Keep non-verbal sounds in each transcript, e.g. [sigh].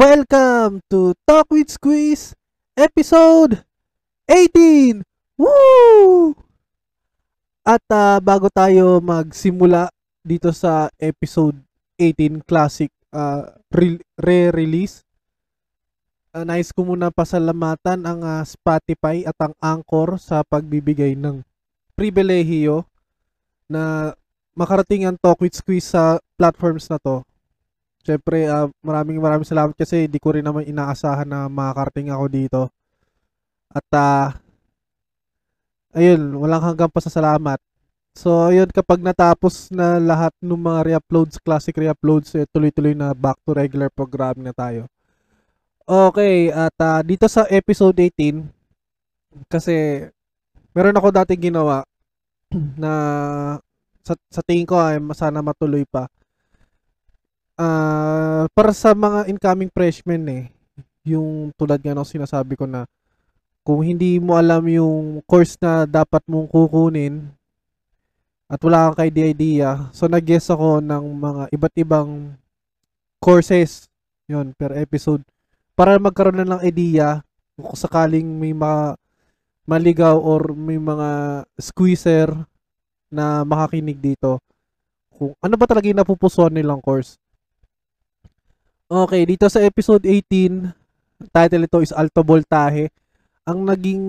Welcome to Talk with Squeeze episode 18! Woo! At ah, bago tayo magsimula dito sa episode 18 classic re- re-release, ah, nais ko muna pasalamatan ang ah, Spotify at ang Anchor sa pagbibigay ng pribilehiyo na makarating ang Talk with Squeeze sa platforms na to. Siyempre, ah, maraming maraming salamat kasi di ko rin naman inaasahan na makakarating ako dito. At ah, ayun, walang hanggang pasasalamat. So, ayun, kapag natapos na lahat ng mga re-uploads, classic re-uploads, eh, tuloy-tuloy na back to regular programming na tayo. Okay, at ah, dito sa episode 18, kasi meron ako dati ginawa [clears throat] na sa, sa tingin ko ay sana matuloy pa. Ah, para sa mga incoming freshmen eh, yung tulad nga ng sinasabi ko na kung hindi mo alam yung course na dapat mong kukunin at wala kang idea, so nag-guess ako ng mga iba't ibang courses yon per episode para magkaroon na ng idea kung sakaling may mga maligaw or may mga squeezer na makakinig dito kung ano ba talaga yung napupusuan nilang course. Okay, dito sa episode 18, title ito is Alto Voltahe. Ang naging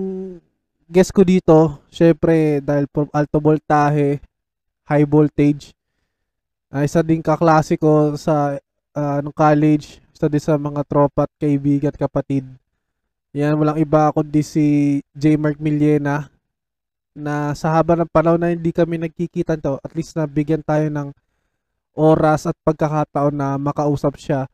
guess ko dito, syempre dahil from Alto Voltahe, high voltage, ah, isa din kaklase ko sa nung college, isa din sa mga tropa at kaibigan at kapatid. Yan, walang iba kundi si J. Mark Millena na sa haba ng panahon na hindi kami nagkikita to, at least nabigyan tayo ng oras at pagkakataon na makausap siya.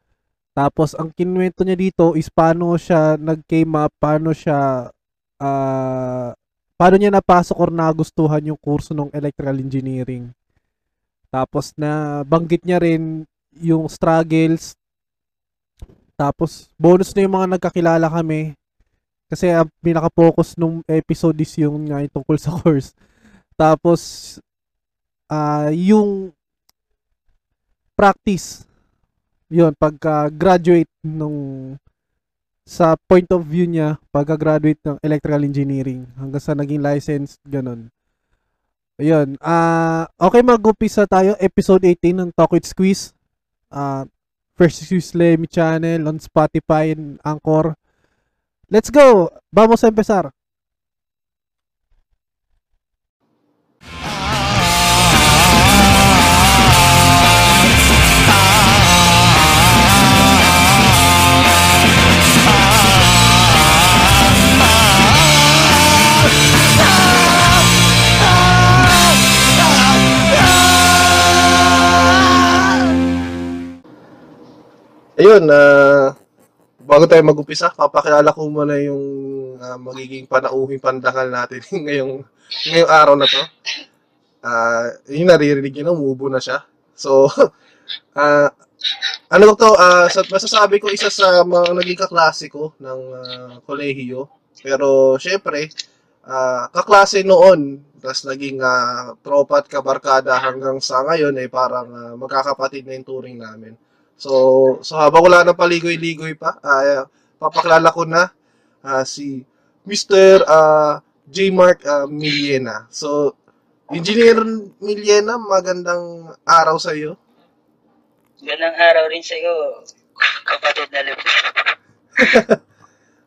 Tapos ang kinuwento niya dito is paano siya nag-came up, paano siya ah paano niya napasok or nagustuhan yung kurso ng electrical engineering. Tapos na banggit niya rin yung struggles. Tapos bonus na yung mga nagkakilala kami. Kasi ang pinaka-focus nung episode is yung nga yung tungkol sa [laughs] course. Tapos ah yung practice yun, pagka-graduate nung sa point of view niya, pagka-graduate ng electrical engineering hanggang sa naging license, ganun. Ayun. Ah, okay mag-umpisa tayo episode 18 ng Talk with Squeeze. Ah, First Squeeze Lemmy channel on Spotify and Anchor. Let's go. Vamos a empezar. Ayun, ah bago tayo mag-umpisa, papakilala ko muna yung ah, magiging panauhing pandangal natin [laughs] ngayong, ngayong araw na to. Ah, yung naririnig nyo, umubo na siya. So, [laughs] ah ano to, ah sa, masasabi ko isa sa mga naging kaklase ko ng ah, kolehiyo. Pero, syempre, ah kaklase noon, tapos naging ah, tropa at kabarkada hanggang sa ngayon, eh parang ah, magkakapatid na yung turing namin. So, so habang wala nang paligoy-ligoy pa, ah, papakilala ko na ah, si Mr. ah, J. Mark ah, Millena. So, Engineer Millena, magandang araw sa iyo. Ganang araw rin sa iyo, kapatid na Lebo. [laughs]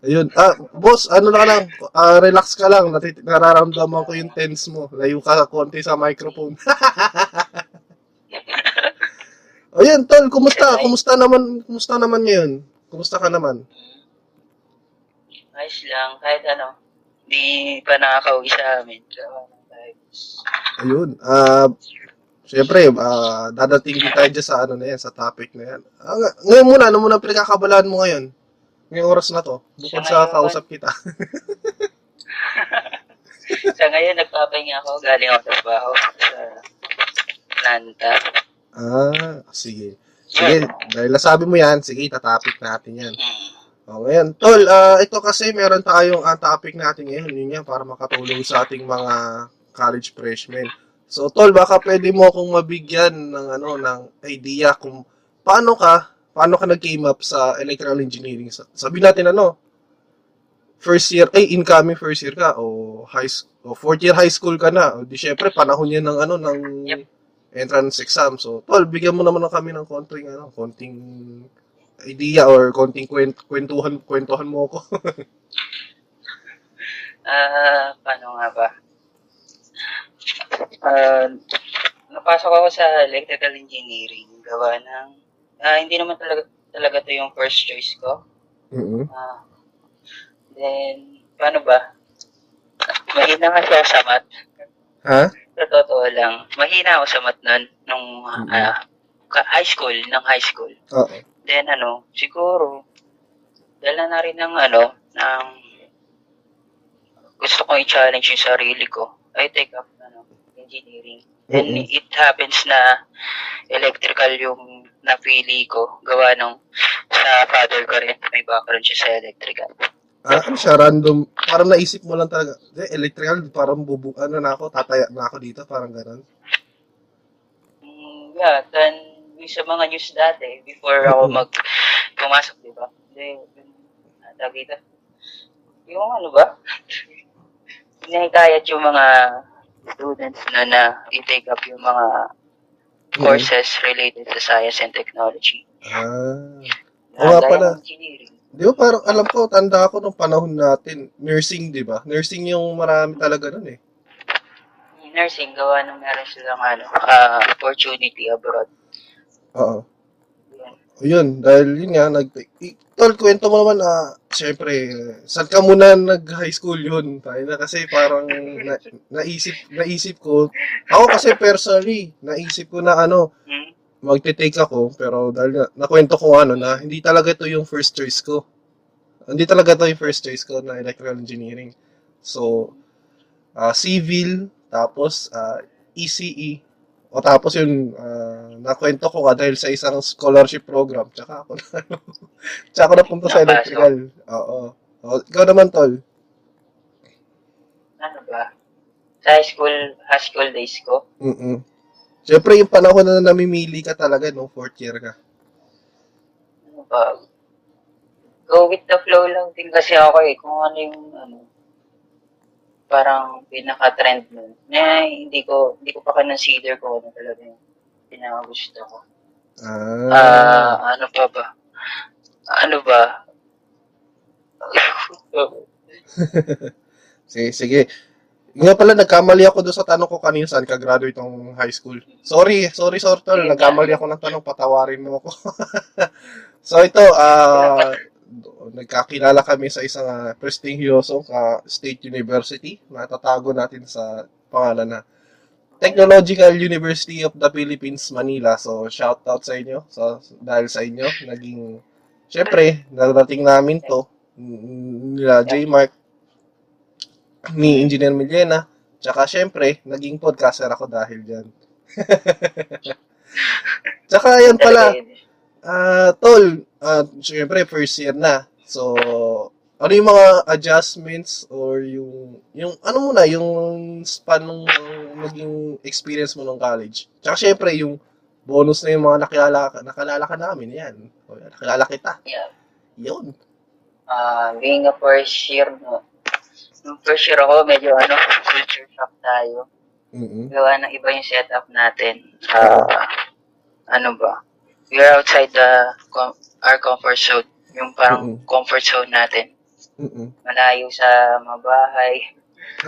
Ayun. Ah, boss, ano na lang, ah, relax ka lang. Natit- nararamdaman ko yung tense mo. Layo ka konti sa microphone. [laughs] Ayun, tol, kumusta? Kumusta naman, kumusta naman ngayon? Kumusta ka naman? Ayos lang, kahit ano, di pa nakakauwi sa amin. So. Ayun. Ah, Siyempre, ah, dadating din tayo dyan sa ano na yan, sa topic na yan. Ng- ngayon muna, ano muna pinagkakabalaan mo ngayon? Ngayong oras na to, bukod sa ngayon, kausap kita. [laughs] sa ngayon, nagpapahinga ako, galing ako sa trabaho sa planta. Ah, sige. Sige, dahil nasabi mo yan, sige, tatapik natin yan. Hmm. O, ngayon, tol, ah, ito kasi meron tayong ang topic natin ngayon, yun yan, para makatulong sa ating mga college freshmen. So, tol, baka pwede mo akong mabigyan ng ano, ng idea kung paano ka paano ka nag-came up sa electrical engineering? Sa- Sabi natin ano, first year, ay, incoming first year ka, o high s- o fourth year high school ka na. O di syempre, panahon yan ng ano, ng Yep. Entrance exam. So, tol, bigyan mo naman ng kami ng konting, ano, konting idea or konting kwent, kwentuhan, kwentuhan mo ako. [laughs] Ah, paano nga ba? Ah, napasok ako sa electrical engineering. Gawa ng, ah, hindi naman talaga, talaga to yung first choice ko. mm Ah, then, paano ba? Mahina nga siya sa math. Ha? Sa totoo lang, mahina ako sa math nun, nung Mhm. ah, ka- high school, ng high school. Oo. Then ano, siguro, dala na rin ng ano, ng gusto kong i-challenge yung sarili ko. I take up ano, engineering. And Mhm. it happens na electrical yung napili ko. Gawa nung sa father ko rin, may background siya sa electrical. Ah, ano siya, random. Parang naisip mo lang talaga. Di, electrical, parang bubu, ano na ako, tataya na ako dito, parang ganun. Mm, yeah, then yung sa mga news dati, before ako mag pumasok, di ba? Hindi, yung tawag dito. Yung ano ba? [laughs] Hinahikayat yung mga students na na i-take up yung mga Mhm. courses related sa science and technology. Ah. Na Oo nga pala. ng engineering. Di ba parang alam ko, tanda ako nung panahon natin, nursing, di ba? Nursing yung marami talaga nun eh. Nursing, gawa nung meron silang ano, ah, opportunity abroad. Oo. Yun. Yun, dahil yun nga, nag... Tol, kwento mo naman na, syempre, saan ka muna nag-high school yun? Tayo na kasi parang na, naisip, naisip ko, ako kasi personally, naisip ko na ano, Hmm? Magte-take ako, pero dahil na, nakwento ko ano, na hindi talaga ito yung first choice ko. Hindi talaga ito yung first choice ko na electrical engineering. So, ah, civil, tapos ah, ECE, o tapos yun, ah, nakwento ko ka dahil sa isang scholarship program, tsaka ako na, [laughs] tsaka ako napunta sa electrical. Oo. O, ikaw naman, Tol. Ano ba? Sa high school, high school days ko, Mm Siyempre, yung panahon na namimili ka talaga, no? Fourth year ka. ba, go with the flow lang din kasi ako eh, kung ano yung, ano, parang pinaka-trend nun. Na hindi ko, hindi ko pa consider ko ano talaga yung pinaka-gusto ko. Ah. Ah, ano pa ba? Ano ba? [laughs] Sige, sige. Nga pala, nagkamali ako doon sa tanong ko kanina saan ka graduate ng high school. Sorry, sorry, sorry, tol. Nagkamali ako ng tanong, patawarin mo ako. [laughs] so ito, ah, nagkakilala kami sa isang uh, prestigiosong ah, state university. Natatago natin sa pangalan na Technological University of the Philippines, Manila. So, shout out sa inyo. So, dahil sa inyo, naging, syempre, narating namin to, nila J. Ni Engineer Millena, tsaka syempre, naging podcaster ako dahil dyan. [laughs] tsaka yan pala, ah tol, ah syempre, first year na. So, ano yung mga adjustments or yung, yung ano muna, yung span ng naging experience mo nung college. Tsaka syempre, yung bonus na yung mga nakilala, ka- nakalala ka namin, yan. O, nakilala kita. Yeah. Yun. Ah, being a first year, no, nung first year ako, medyo ano, culture shock tayo. mm gawa ng iba yung setup natin. Ah, ano ba? We are outside the com- our comfort zone. Yung parang Mm-mm. comfort zone natin. mm Malayo sa mga bahay,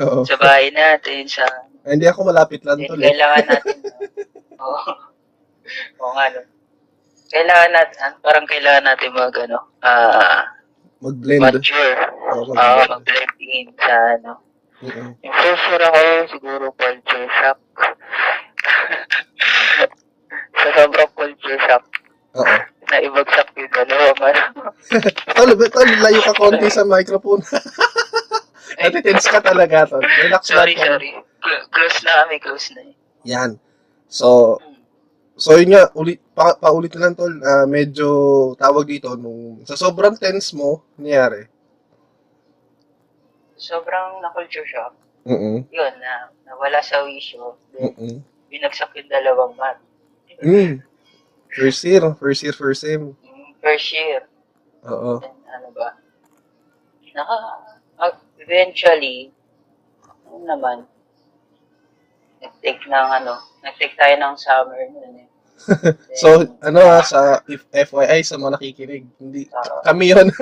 Oo. sa bahay natin, sa... Ay, hindi ako malapit lang eh. kailangan natin... [laughs] Oo. Oo nga, no? Kailangan natin, ah, parang kailangan natin mag, ano, ah, Mag-blend. mature. Oo, Oo, mag-blend. mag-blend in sa, ano. Mm-mm. Yung first ako, siguro culture shock. [laughs] sa sobrang culture shock, Oo. na ibagsak yung dalawang ano. [laughs] Tol, tol, layo ka konti sa microphone. [laughs] Natitense ka talaga, tol. Relax sorry, lang. sorry. Cl- close na kami, close na eh. Yan. So, so yun nga, ulit, pa, paulit na lang, tol. Ah, medyo tawag dito, nung sa sobrang tense mo, nangyari. Sobrang na-culture shock. Mm Yun, na nawala sa wisyo. Then, mm binagsak yung dalawang mat. Mm. First year, first year, first sem. Mm, first year. Oo. Ano ba? Naka, ah, eventually, ano naman, nag-take ng ano, nag-take tayo ng summer nun eh. [laughs] So, ano ha, sa if FYI sa mga nakikinig, hindi, kami yun. [laughs]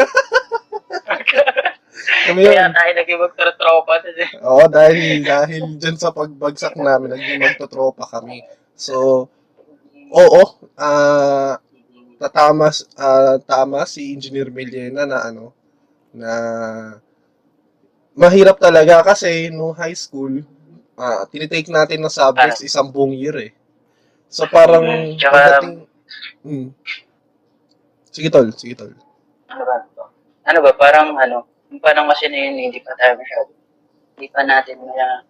kami yun. kaya tayo naging eh. Oo, dahil, dahil dyan sa pagbagsak namin, naging magtotropa kami. So, oo, ah, tatama, ah, tama si Engineer Millena na ano, na mahirap talaga kasi nung high school, ah, tinitake natin ng subjects isang buong year eh. So parang Mm, tsaka- pagdating, mm. Sige tol, sige tol. Ano ba? Ano ba, parang ano, yung parang kasi na yun, hindi pa tayo masyado. Hindi pa natin na,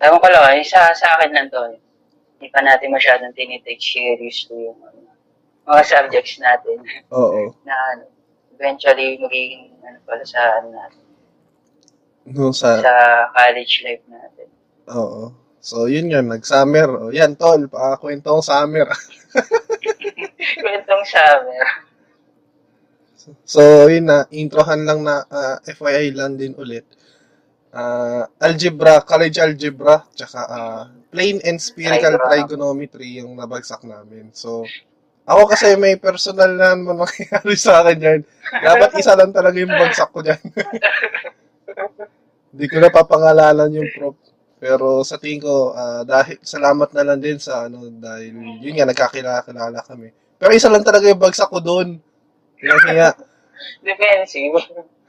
ewan ko lang, eh, sa, sa akin lang to, eh. hindi pa natin masyadong tinitake seriously yung ano, mga subjects natin Oo. [laughs] na ano, eventually magiging ano pala sa ano natin, No, sa, sa college life natin. oo. So, yun yun, nag-summer. O, yan, tol, pakakwento ang summer. [laughs] Kwentong summer. So, yun na, introhan lang na ah, FYI lang din ulit. Ah, algebra, college algebra, tsaka ah, plane and spherical Trigono- trigonometry yung nabagsak namin. So, ako kasi may personal na naman mangyayari sa akin yan. Dapat isa lang talaga yung bagsak ko dyan. [laughs] Hindi ko na papangalanan yung prop. Pero sa tingin ko, ah, dahil salamat na lang din sa ano, dahil yun nga, nagkakilala kami. Pero isa lang talaga yung bagsak ko doon. Kaya, [laughs] Defensive.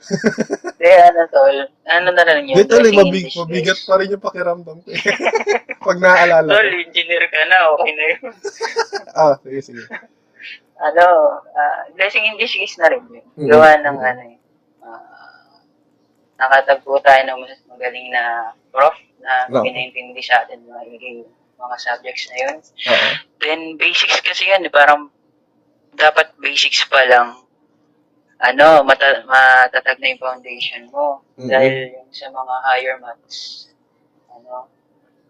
Hindi, ano tol, ano na lang yun. In mabig, mabigat pa rin yung pakiramdam ko. eh. [laughs] Pag naaalala Tol, engineer ka na, okay na yun. [laughs] Ah, sige, sige. ano, ah, blessing in disguise na rin yun. Mm. Gawa ng ano eh. ah, nakatagpo tayo ng mas magaling na prof na No. pinaintindi sa atin mga yung mga subjects na yun. Oo. Then, basics kasi yan, eh, parang dapat basics pa lang ano, mata, matatag na yung foundation mo. Mhm. Dahil yung sa mga higher maths, ano,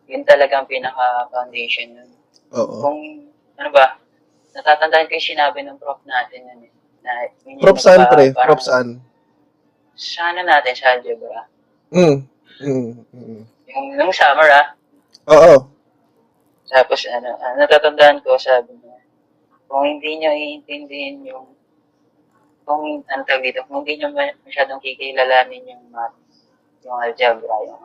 yun talagang pinaka-foundation nun. Oo. Kung, ano ba, natatandaan ko yung sinabi ng prof natin yun eh. Na, yun Prop saan, pre? Prop saan? Sa ano natin, sa algebra. Mm. Mm. mm. Yung, nung summer ah, Oo. tapos ano, ah, natatandaan ko, sabi niya, kung hindi nyo iintindihin yung, kung ano tawag dito, kung hindi ma- masyadong kikilalanin yung math, yung algebra, yung,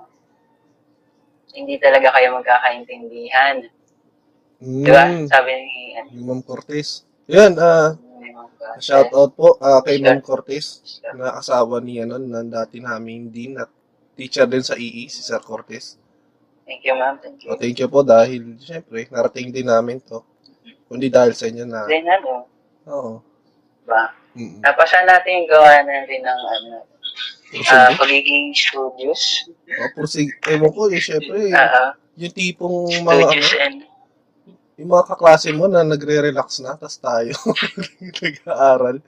hindi talaga kayo magkakaintindihan. Mm. Di ba? Sabi ni, ano, Yung Ma'am Cortez. Yan, ah, ni Ma'am shout out po ah, kay. Ma'am Cortez na asawa ni ano, na dati namin din at teacher din sa EE, si Sir Cortez. Thank you, ma'am. Thank you. So, thank you po dahil, syempre, narating din namin to. Kundi dahil sa inyo na, Then ano, oo. ba? Mm. Napasan natin yung gawa na rin ng ano, ah, pagiging studious. Oh, pursige. Ewan ko, eh, syempre, [laughs] Ah, yung tipong mga, ano, studious and yung mga kaklase mo na nagre-relax na, tas tayo [laughs] nag-aaral.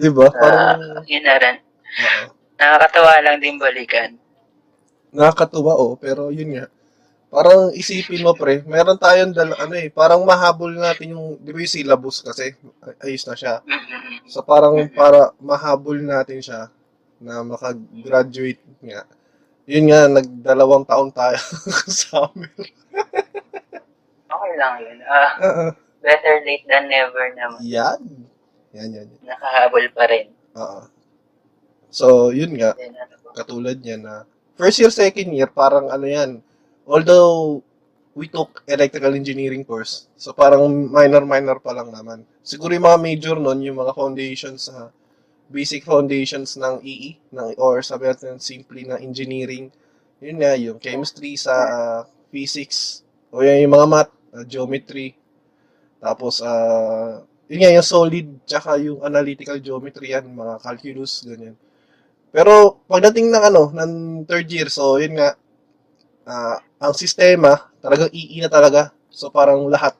Di ba? Parang, ah, yun na rin. oo. Nakakatawa lang din balikan. nakakatuwa oh, pero yun nga. Parang isipin mo pre, meron tayong dal ano eh, parang mahabol natin yung, di ba yung syllabus kasi, ay- ayos na siya. So parang para mahabol natin siya na makagraduate nga. Yun nga, nagdalawang taon tayo [laughs] sa amin. Okay lang yun. Ah, Oo. better late than never naman. Yan. Yan, yan, yan. Nakahabol pa rin. Oo. So, yun nga, katulad niya na first year, second year, parang ano yan. Although we took electrical engineering course, so parang minor-minor pa lang naman. Siguro yung mga major nun, yung mga foundations sa basic foundations ng EE, ng, or sabi natin simply na engineering. Yun nga, yung chemistry sa ah, physics, o yan yung mga math, ah, geometry. Tapos, ah yun nga, yung solid, tsaka yung analytical geometry yan, mga calculus, ganyan. Pero pagdating ng ano, ng third year, so yun nga, ah, ang sistema, talagang EE na talaga. So parang lahat,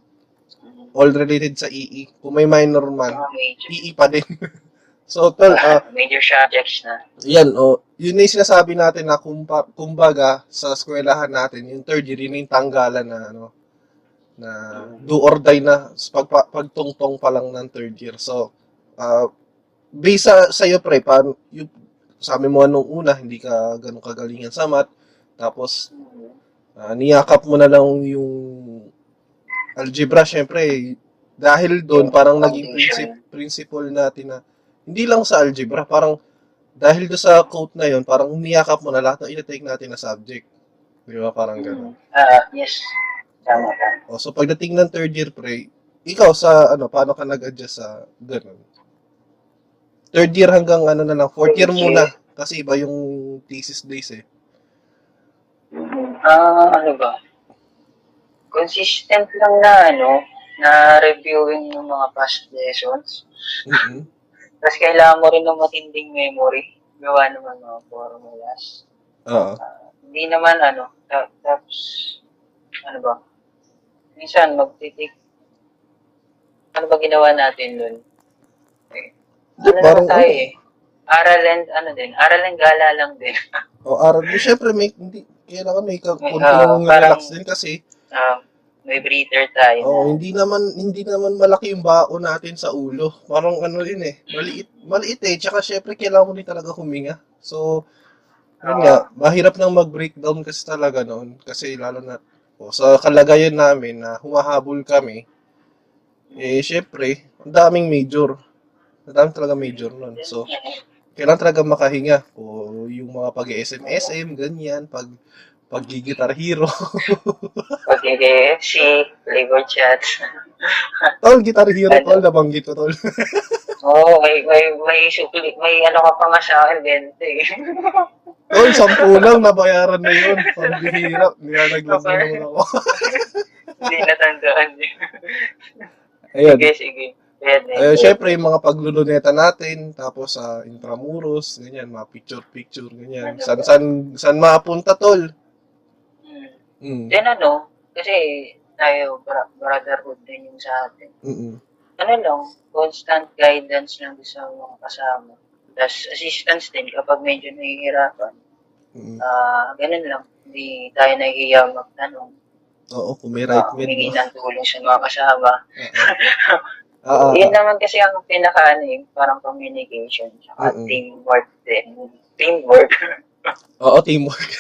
all related sa EE. Kung may minor man, Mga major, EE pa din. [laughs] so tol, ah, major subjects na. yan, oh, yun na yung sinasabi natin na kumpa, kumbaga sa eskwelahan natin, yung third year, yun yung tanggalan na ano, na do or die na pag, pag, pagtungtong pa lang ng third year. So, uh, based sa sa'yo, pre, paano, yung, sabi mo nung una, hindi ka ganun kagalingan sa math, tapos Ah, niyakap mo na lang yung algebra, syempre, dahil doon parang naging princip- principle natin na hindi lang sa algebra, parang dahil do sa quote na yon parang niyakap mo na lahat ng ina-take natin na subject. Di ba? Parang gano'n. Ah, yes. Tama, tama. O, so pagdating ng third year pre, ikaw sa ano, paano ka nag-adjust sa ganun? Third year hanggang ano na lang, fourth year muna. Kasi iba yung thesis days eh. Ah, ano ba? Consistent lang na, ano, na reviewing yung mga past lessons. mm [laughs] Tapos kailangan mo rin ng matinding memory. Gawa naman mga formulas. Oo. Hindi naman, ano, ta- tapos, ano ba? Minsan, magtitik. Ano ba ginawa natin nun? Eh, ano Parang tayo ano? eh. Aral and, ano din, aral and gala lang din. [laughs] O aral mo, syempre may hindi kailangan may ka- May, konti ah, ng relax din kasi Um, may breather tayo. oh, na- hindi naman hindi naman malaki yung baon natin sa ulo. Parang ano yun eh, maliit maliit eh, tsaka syempre kailangan mo din talaga huminga. So yun Oo. nga, mahirap nang mag-breakdown kasi talaga noon kasi lalo na oh, sa kalagayan namin na humahabol kami eh syempre, ang daming major. Daming talaga major noon. So kailangan talaga makahinga. O yung mga pag-SM-SM, ganyan, pag pag-gitar hero. [laughs] Pag-KFC, flavor chat. tol, guitar hero, tol, nabanggit ko, tol. [laughs] Oo, may, may, may, supli, may ano ka pa nga sa akin, 20. tol, sampu lang, nabayaran na yun. Pambihira, nilalaglag na naman ako. [laughs] Hindi natandaan niyo. Ayun. Sige, sige. Pwede. Ayun, syempre, yung mga pagluluneta natin, tapos sa intramuros, ganyan, mga picture-picture, ganyan. San, san, san mapunta, tol? Hmm. Mm. Then ano, kasi tayo, brotherhood din yung sa atin. Mm-mm. Ano lang, constant guidance lang sa mga kasama. Tapos assistance din kapag medyo nahihirapan. Mm-mm. Ah, ganun lang. Hindi tayo nahihiya magtanong. Oo, kung may right Uh, mid, humingi no? ng tulong sa mga kasama. [laughs] Ah, ah, Yun naman kasi ang pinaka ano eh, parang communication tsaka Mm-mm. teamwork din. Teamwork. [laughs] Oo, teamwork.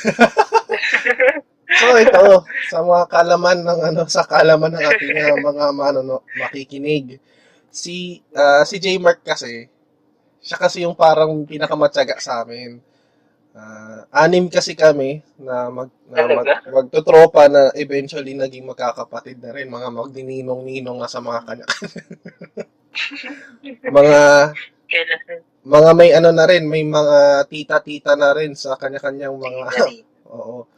[laughs] so ito, sa mga kalaman ng ano, sa kalaman ng ating uh, mga ano, no, makikinig. Si ah, si J Mark kasi, siya kasi yung parang pinakamatyaga sa amin. Ah, anim kasi kami na mag na mag, Talaga? magtotropa na eventually naging magkakapatid na rin, mga magdininong-ninong na sa mga kanya. [laughs] mga mga may ano na rin, may mga tita-tita na rin sa kanya-kanyang mga [laughs] Oo.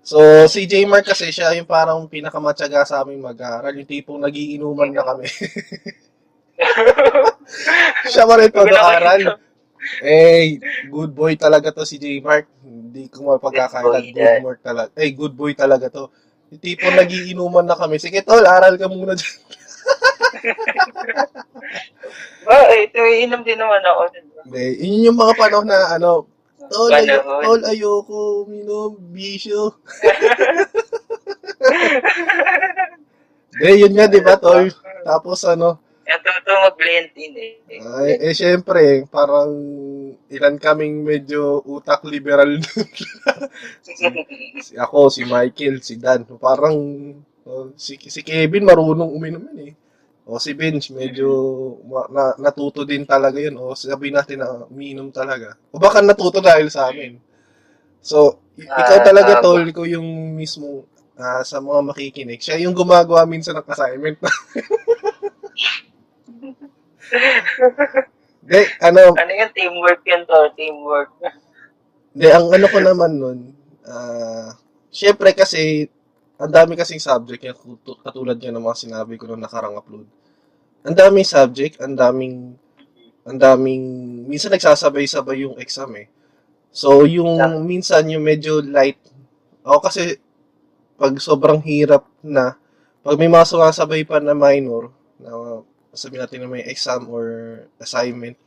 So, si J. Mark kasi siya yung parang pinakamatyaga sa aming mag-aaral. Yung tipong nagiinuman na kami. [laughs] siya pa rin todo aral. Eh, good boy talaga to si J. Mark. Hindi ko mapagkakailan. Good boy, Good boy talaga. Eh, good boy talaga to. Yung tipong nagiinuman na kami. Sige, tol, aral ka muna dyan. Ba, [laughs] eh, ito inom din naman ako. Hindi, yun yung mga panahon na ano, tol, ayo, tol, ayoko, minom, bisyo. [laughs] Hindi, yun nga, di ba, tol? Tapos ano, Totoo mag-blend in eh. ay, eh, syempre, parang ilan kaming medyo utak liberal. [laughs] si ako, si Michael, si Dan. Parang, oh, si, si Kevin marunong uminom yun eh. O si Bench, medyo ma- na, natuto din talaga yun. O sabihin natin na umiinom talaga. O baka natuto dahil sa amin. So, i- ikaw Ah, talaga, tama. tol, ko yung mismo ah, sa mga makikinig. Siya yung gumagawa minsan ng assignment. [laughs] Hindi, ano, ano yung teamwork yun to? Teamwork. Hindi, ang ano ko naman nun, ah, syempre kasi, ang dami kasing subject, kutu- katulad nga ng mga sinabi ko nung nakarang upload. Ang daming subject, ang daming, ang daming, minsan nagsasabay-sabay yung exam eh. So, yung minsan yung medyo light, ako kasi, pag sobrang hirap na, pag may mga sumasabay pa na minor, na sabihin natin na may exam or assignment,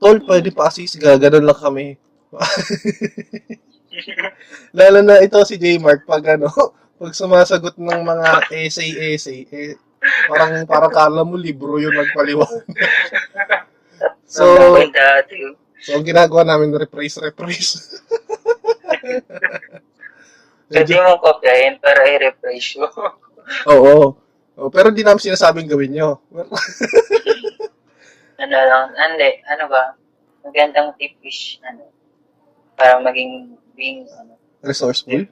tol, pwede pa assist, gaganon lang kami. [laughs] Lalo na ito si J Mark pag ano, [laughs] pag sumasagot ng mga essay-essay, eh, parang, parang kala mo libro yung nagpaliwanag. [laughs] so, oh. so, ang ginagawa namin, rephrase, rephrase. Pwede mo kopyahin para i-refresh mo. Oo. Oh, pero hindi namin sinasabing gawin nyo. [laughs] ano lang, hindi, ano ba? Magandang tip is, ano, para maging being, ano, Resourceful.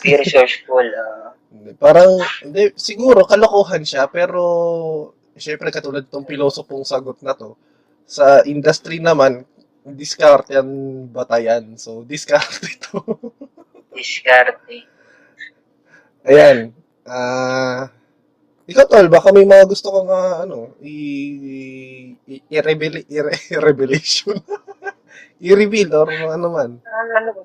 be resourceful. [laughs] Hindi, Parang, hindi, siguro, kalokohan siya, pero, syempre, katulad tong pilosopong sagot na to, sa industry naman, discard yan batayan. So, discard ito. [laughs] diskarte. Ayan. Ah, ikaw, tol, baka may mga gusto kang, ah, ano, i, i, i-reveal, i- i-revelation. [laughs] i-reveal or ano man. Ano, ano ba?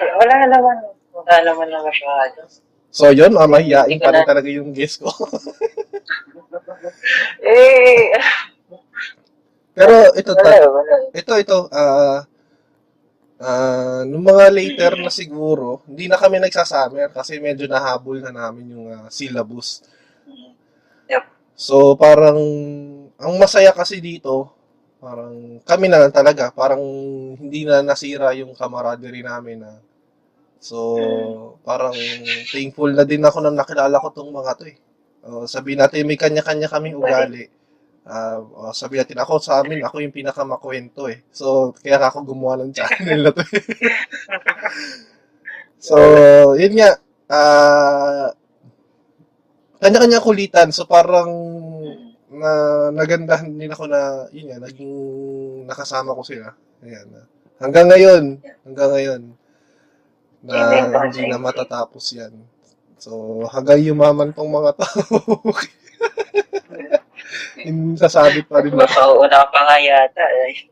ah, wala naman, wala naman na masyado. So, yun, ah, mahihain pa na- talaga yung guess ko. [laughs] eh, Pero, ito, wala. ito, ito, ah, ah, nung mga later na siguro, hindi na kami nagsasummer kasi medyo nahabol na namin yung ah, syllabus. Yep. So, parang, ang masaya kasi dito, parang kami na lang talaga, parang hindi na nasira yung camaraderie namin na. So, parang thankful na din ako na nakilala ko tong mga to eh. Uh, sabihin natin, may kanya-kanya kaming ugali. Ah, uh, sabihin natin, ako sa amin, ako yung pinakamakwento eh. So, kaya ako gumawa ng channel na to eh. [laughs] so, yun nga, ah, kanya-kanya kulitan. So, parang, na nagandahan din ako na yun nga naging nakasama ko sila. Ayan. ah. Hanggang ngayon, hanggang ngayon na hindi na matatapos 'yan. So, hanggang yumaman tong mga tao. [laughs] [laughs] Hindi sasabit pa rin na. Makauna pa nga yata. Eh.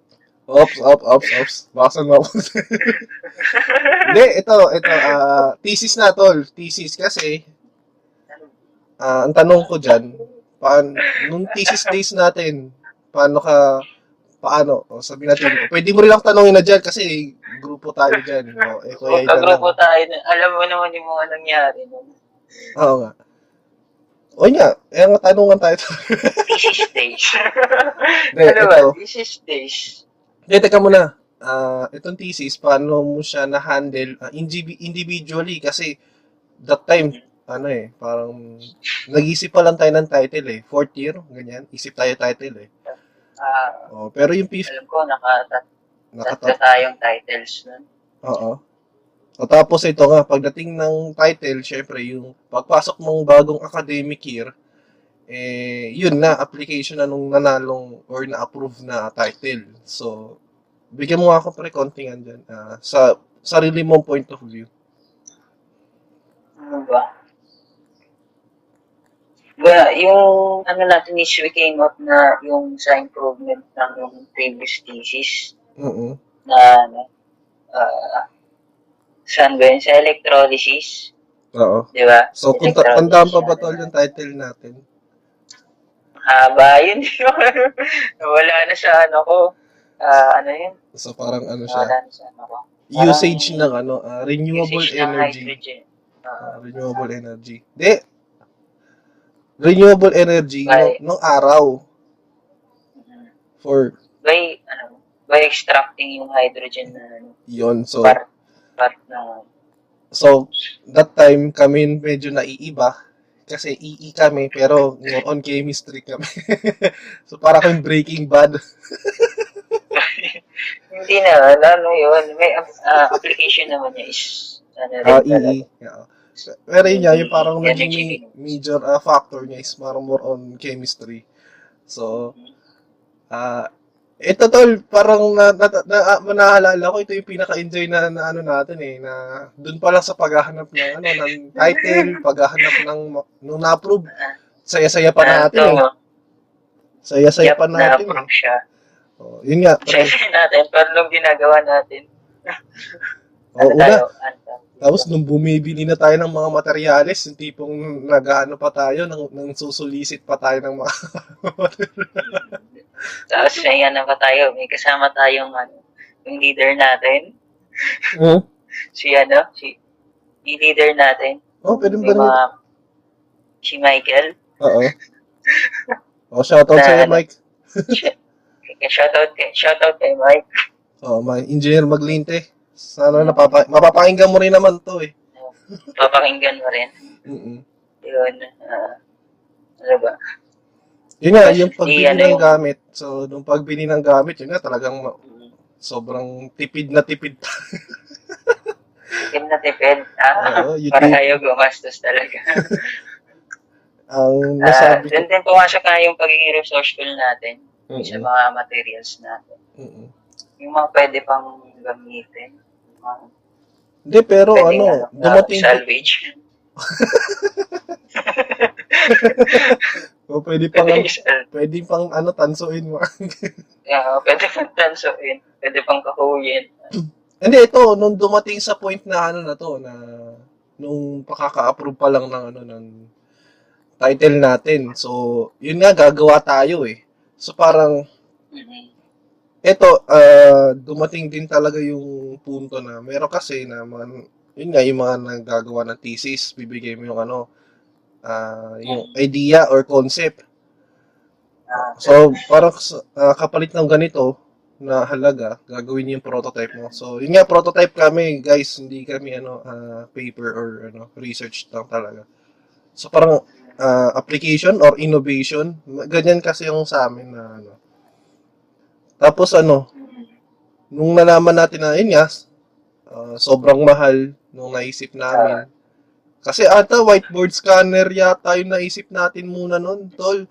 Ops, ops, ops, ops. Baka mo ako. [laughs] Hindi, ito, ito, ah, thesis na, tol. Thesis kasi, ah, ang tanong ko dyan, paan, nung thesis days natin, paano ka, paano, o sabi natin, pwede mo rin ako tanongin na dyan kasi grupo tayo dyan. O, eh, kuya, lang. Pagkagrupo tayo, alam mo naman yung mga nangyari. Oo nga. O nga, eh, ang tanungan tayo. This is stage. Hindi, ano ba? This is stage. Hindi, teka muna. Ah, itong thesis, paano mo siya na-handle ah, indivi- individually? Kasi that time, ano eh, parang nag-isip pa lang tayo ng title eh. Fourth year, ganyan. Isip tayo title eh. Ah, Oh, pero yung fifth, alam ko, nakatat nakata... tayong titles nun. Oo. Tapos ito nga, pagdating ng title, syempre, yung pagpasok mong bagong academic year, eh, yun na, application na nung nanalong or na-approve na title. So, bigyan mo ako pre kontingan dyan. ah, sa sarili mong point of view. Ano ba? Ba, yung ano natin is we came up na yung sa improvement ng yung previous thesis Oo. na ah, saan ba yun? Sa electrolysis, Oo. di ba? So, kung ta- tandaan pa ba tol yung title natin? Haba yun. [laughs] Wala na sa ano ko. Ah, ano yun? So, parang ano siya, Wala na sa ano ko. usage ng ano, ah, renewable Usage ng energy. hydrogen. Ah, Ah, renewable energy. Di, renewable energy Right. nung, nung araw mm. for by, ano, by extracting yung hydrogen na ano, yon So, part, so that time kami medyo naiiba kasi EE kami pero on chemistry kami. [laughs] so para kami breaking bad. [laughs] Hindi na, ano yun, may ah, application naman niya is, ano rin Ah, talaga. EE. Yeah. Pero yun nga, yung parang Energy naging drink. major ah, factor niya is parang more on chemistry. So, ah ito tol, parang na, na, na, ah, naalala ko, ito yung pinaka-enjoy na, na ano natin eh, na dun pa lang sa paghahanap ng, ano, ng title, [laughs] paghahanap ng, nung na-approve, saya-saya pa Ah, natin eh. ito, Saya-saya yep, pa natin eh. na-approve siya. Oh, yun nga. Share natin, pero nung ginagawa natin, [laughs] Oh, ano una, tayo, ano, Tapos nung bumibili na tayo ng mga materyales, yung tipong nag-ano pa tayo, nang, nang susulisit pa tayo ng mga [laughs] tapos may ano pa tayo, may kasama tayong ano, yung leader natin, Hmm? [laughs] si ano, si yung leader natin, Oh, pwede ba rin? si Michael. Oo. [laughs] Oh, shoutout Na sa'yo, ano? Mike. Shoutout kay, shoutout kay Mike. Oh, my engineer Maglinte. Sana napapa mapapakinggan mo rin naman to eh. Papakinggan mo rin. Mm Yun. ah, ano ba? Yun nga, yung pagbili i- ano ng yung- gamit. So, nung pagbili ng gamit, yun nga, talagang sobrang tipid na tipid. Tipid na tipid. Ah, Oo, para kayo gumastos talaga. [laughs] Ang Ah, nasabi ko. doon din pumasok nga yung pagiging resourceful natin sa Mm-mm. mga materials natin. Mm-mm. Yung mga pwede pang gamitin. Mga Hindi, pero ano, nga, dumating, ah, salvage. [laughs] o pwede pang, Pwede, sal- pwede pang, ano, tansuin mo. yeah, [laughs] pwede pang tansuin. Pwede pang kahuyin. Hindi, ito, nung dumating sa point na, ano na to, na, nung pakaka-approve pa lang ng, ano, ng title natin. So, yun nga, gagawa tayo eh. So, parang, Mhm. Ito, ah, dumating din talaga yung punto na meron kasi na mga, yun nga, yung mga naggagawa ng thesis, bibigay mo yung ano, ah, yung idea or concept. Ah, So, parang ah, kapalit ng ganito na halaga, gagawin yung prototype mo. So, yun nga, prototype kami, guys, hindi kami ano, ah, paper or ano, research lang talaga. So, parang ah, application or innovation, ganyan kasi yung sa amin na ano. Tapos ano, nung nalaman natin na yun nga, ah, sobrang mahal nung naisip namin. Kasi ata whiteboard scanner yata yung naisip natin muna nun, tol.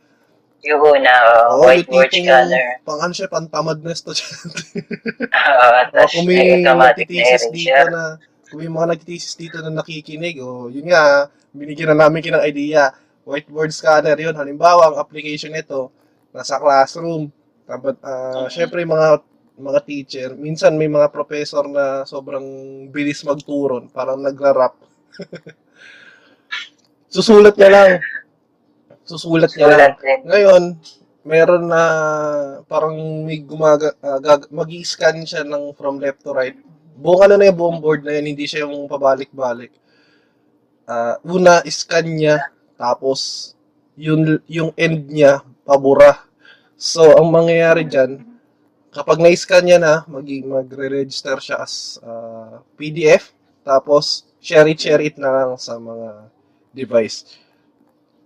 Yung una, Oo, oh, whiteboard scanner. Pang ano siya, pantamad na estudyante. [laughs] Oo, Baka tapos kung may may automatic na nagtitesis dito eraser. na, kung may mga nagtitesis dito na nakikinig, o yun nga, binigyan na namin kinang idea. Whiteboard scanner yun. Halimbawa, ang application nito, nasa classroom. Tapos, ah, Mhm. syempre, mga mga teacher, minsan may mga professor na sobrang bilis magturon, parang nagra-rap. [laughs] Susulat niya lang. Susulat niya lang. Ngayon, meron na parang may gumaga, ah, gag- mag-scan siya ng from left to right. Buong ano na yung buong board na yun, hindi siya yung pabalik-balik. Ah, una, scan niya, tapos yung, yung end niya, pabura. So, ang mangyayari dyan, kapag na-scan niya na, mag magre-register siya as ah, PDF, tapos share it, share it na lang sa mga device.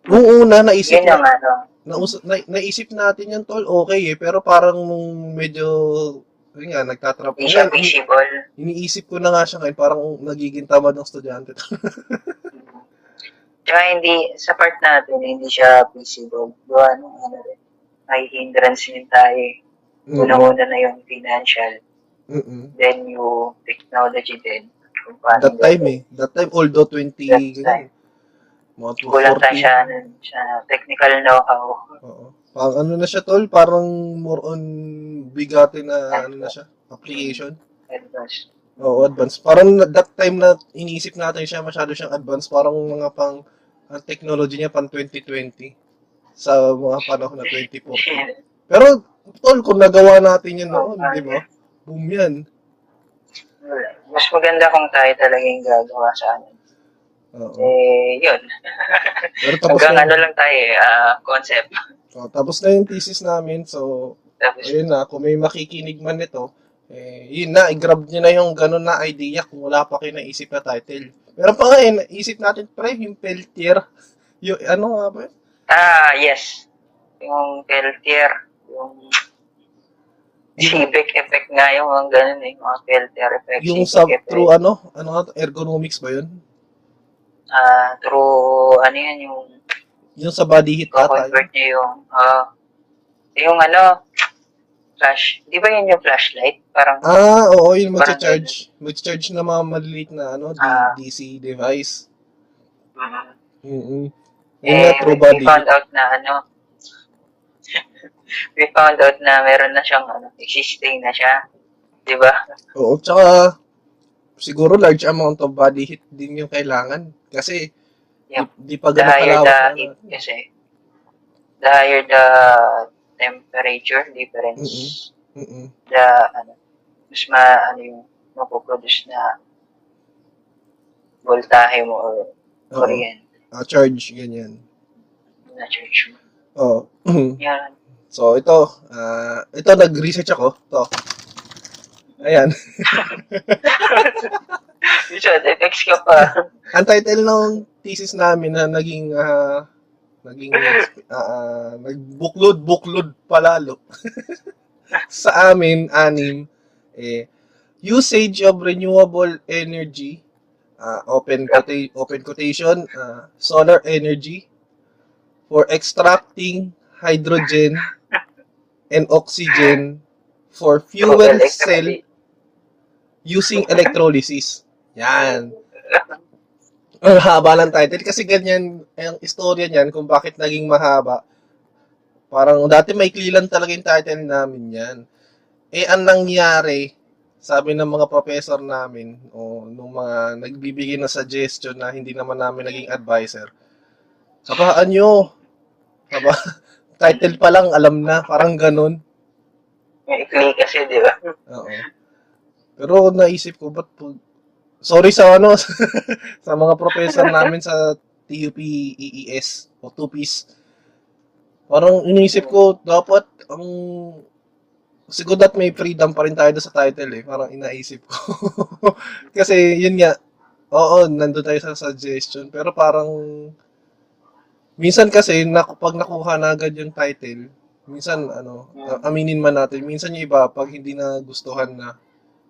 Nung una, naisip Yun na, ano. naus- na, naisip natin yung tol, okay eh, pero parang nung medyo, yun nga, nagtatrap. Hindi siya visible. iniisip ko na nga siya ngayon, parang nagiging tamad ng estudyante. [laughs] Tsaka hindi, sa part natin, hindi siya visible. Gawa nung ano rin. May hindrance din tayo. eh. Mm. Una-una na yung financial, Mm-mm. then yung technology din. That time eh. That time, although 20, That time. mga Kulang tayo 240. siya, ano, sa technical know-how. Oo. Parang ano na siya tol, parang more on bigatin na ano na siya, application. Advance. Oo, advance. Parang that time na iniisip natin siya, masyado siyang advance. Parang mga pang, ang technology niya pang 2020 sa mga panahon na 2014. [laughs] Pero, tol, kung nagawa natin yan noon, di ba? Boom yan. Mas maganda kung tayo talaga yung gagawa sa ano. Oo. Eh, yun. Pero tapos Hanggang na, ano lang tayo eh, ah, concept. oh, tapos na yung thesis namin. So, Tapos, ayun na, kung may makikinig man nito, eh, yun na, i-grab nyo na yung ganun na idea kung wala pa kayo naisip na title. Pero pa nga eh, naisip natin pre, yung Peltier. Yung, ano nga ba yun? ah, yes. Yung Peltier, yung Civic effect nga yung mga ganun eh, mga Peltier effect. Yung sa effect. through ano, ano nga ergonomics ba yun? Ah, through, ano yan, yung Yung sa body heat ata. convert niya yung, ah, yung ano, flash, di ba yun yung flashlight? Parang, Ah, oo, yung Parang mag-charge. Mag-charge na mga maliliit na ano, D- Ah. DC device. mm, Mm-mm. Yun eh, nga, true we body found out na ano, we found out na meron na siyang ano, existing na siya. Di ba? Oo, tsaka siguro large amount of body heat din yung kailangan. Kasi Yep. di, di pa The ganun higher kalawak the na- heat kasi, the higher the temperature difference, Mm-mm. the, ano, mas ma, ano yung mapoproduce na voltahe mo or Oo. Ah, charge, ganyan. na church mo. Oo. [clears throat] Yan. So, ito. ah ito, nag-research ako. Ito. Ayan. [laughs] FX ka pa. Ang title ng thesis namin na naging ah, naging ah, nagbuklod buklod palalo [laughs] sa amin anim eh usage of renewable energy ah, open quota- open quotation ah, solar energy for extracting hydrogen and oxygen for fuel cell using electrolysis yan ang haba ng title kasi ganyan ang istorya niyan kung bakit naging mahaba. Parang dati may lang talaga yung title namin yan. Eh, ang nangyari, sabi ng mga professor namin, o nung mga nagbibigay ng suggestion na hindi naman namin naging advisor, sabaan nyo. Saba, title pa lang, alam na, parang ganun. Ikli kasi, di ba? Oo. Pero naisip ko, ba't po, sorry sa ano, [laughs] sa mga professor namin sa TUP EES o 2Ps. Parang iniisip ko, dapat ang siguro that may freedom pa rin tayo sa title eh. Parang inaisip ko. [laughs] Kasi yun nga, oo, nandun tayo sa suggestion. Pero parang, minsan kasi, nak pag nakuha na agad yung title, minsan, ano, aminin man natin, minsan yung iba, pag hindi na gustuhan na,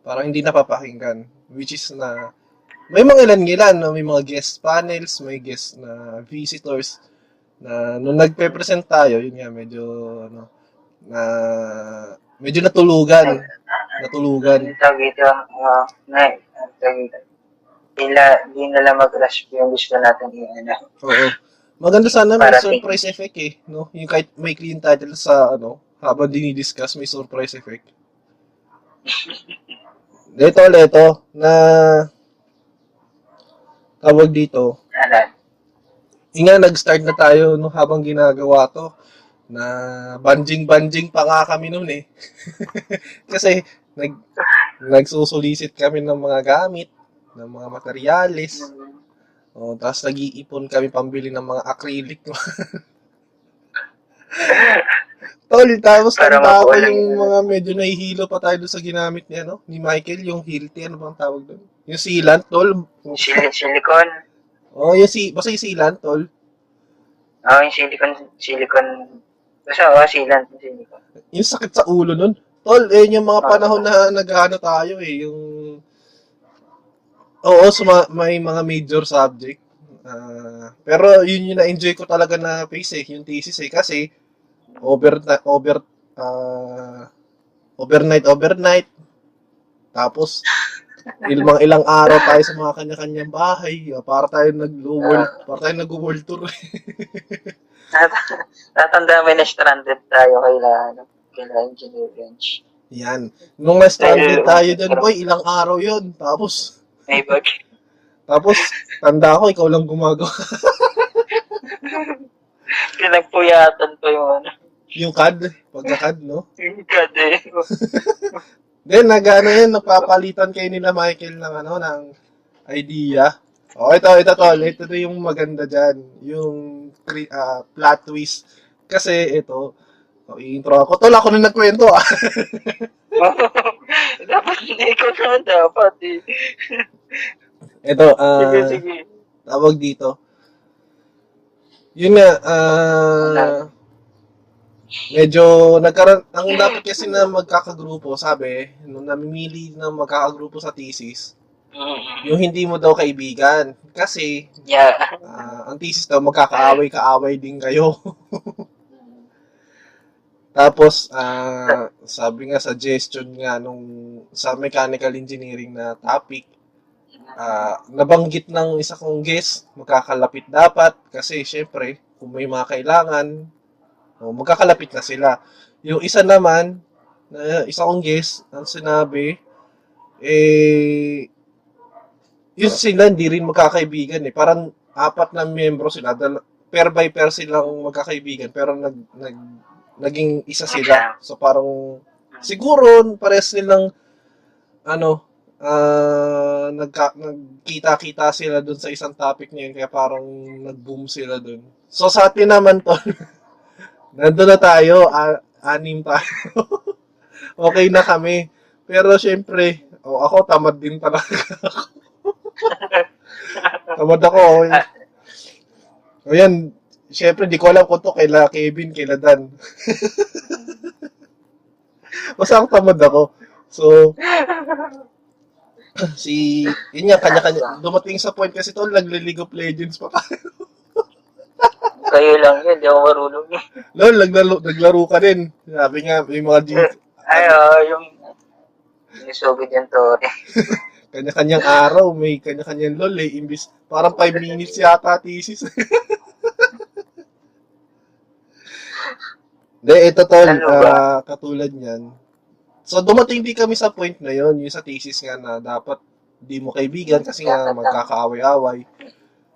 parang hindi napapakinggan. Which is na, may mga ilan-ilan, no? may mga guest panels, may guest na visitors, na nung nagpe-present tayo, yun nga, medyo, ano, na, medyo natulugan. Natulugan. Ang tawag ito, uh, na, ang tawag ito. Di na, nila mag-grasp yung gusto natin i-ano. Oo. Maganda sana may Para surprise effect eh, no? Yung kahit may clean title sa ano, habang dinidiscuss may surprise effect. [laughs] Dito, ito, na tawag dito, Ano? yung nga nag-start na tayo no, habang ginagawa to, na banjing-banjing pa nga kami noon eh. [laughs] Kasi nag nagsusulisit kami ng mga gamit, ng mga materyales. Oh, tapos nag-iipon kami pambili ng mga acrylic. [laughs] Tol, tapos tanda ko yung yun. mga medyo nahihilo pa tayo sa ginamit niya, no? Ni Michael, yung Hilti, ano bang tawag doon? Yung sealant, tol. Sil- silicon. Oh, yung si, basta yung sealant, tol. Oo, yung silicon, silicon. Basta, oo, sealant yung silicon. Yung sakit sa ulo nun. Tol, eh, yung mga panahon na nag-ano tayo eh, yung... Oo, suma- may mga major subject. Ah, pero yun yung na-enjoy ko talaga na phase eh, yung thesis eh. Kasi, over, over, ah, overnight, overnight. Tapos, ilang ilang araw tayo sa mga kanya-kanyang bahay. Ah, Para tayo nag-world, para tayo nag-world tour. [laughs] Nat- Natanda mo na stranded tayo kaila, ano, kaila engineer bench. Yan. Nung na-stranded tayo dyan, boy, ilang araw yun. Tapos, May bag. Tapos, tanda ko, ikaw lang gumagawa. [laughs] Pinagpuyatan pa yung ano. yung CAD, pagka-CAD, no? Yung God eh. [laughs] Then, nag, ano yun, napapalitan kayo nila Michael ng, ano, ng idea. Oh, ito, ito, to. Ito to yung maganda dyan. Yung ah, plot twist. Kasi, ito, oh, intro ako. Tol, ako na nagkwento, ah. [laughs] dapat hindi ko naman dapat eh. Ito, ah, Sige, sige. tawag dito. Yun nga, ah, medyo nagkaroon, ang dapat kasi na magkakagrupo, sabi, nung namimili na magkakagrupo sa thesis, Mm. yung hindi mo daw kaibigan. Kasi, Yeah. ah, ang thesis daw, magkakaaway-kaaway din kayo. [laughs] Tapos, ah, sabi nga, suggestion nga nung sa mechanical engineering na topic, ah, nabanggit ng isa kong guest, magkakalapit dapat kasi syempre, kung may mga kailangan, o magkakalapit na sila. Yung isa naman, na isa kong guest, ang sinabi, eh, yun sila hindi rin magkakaibigan eh. Parang apat na miyembro sila, dal- pair by pair silang magkakaibigan, pero nag, nag, naging isa sila. So parang, siguro, pares nilang, ano, ah, nagka, nagkita-kita sila dun sa isang topic yun, kaya parang nag-boom sila dun. So sa atin naman to, [laughs] nandun na tayo, a- anim tayo. [laughs] okay na kami. Pero syempre, oh, ako tamad din talaga ako. [laughs] tamad ako. oh. O yan, syempre di ko alam kung to kaila Kevin, kaila Dan. [laughs] Basta ako tamad ako. So, [clears throat] si, yun nga, kanya-kanya, dumating sa point kasi tol, nagli-League of Legends pa tayo. [laughs] Kayo lang yun, di ako marunong yun. Lol, naglaro, naglaro ka din. Sabi nga, may mga G, [laughs] Ay, oh, yung... Yung sugid yung Tori. kanya-kanyang araw, may kanya-kanyang lol eh. Imbis, parang 5 minutes yata thesis. Hindi, ito tol, Ano ah, katulad niyan. So, dumating din kami sa point na yon yung sa thesis nga na dapat di mo kaibigan kasi nga magkakaaway-away.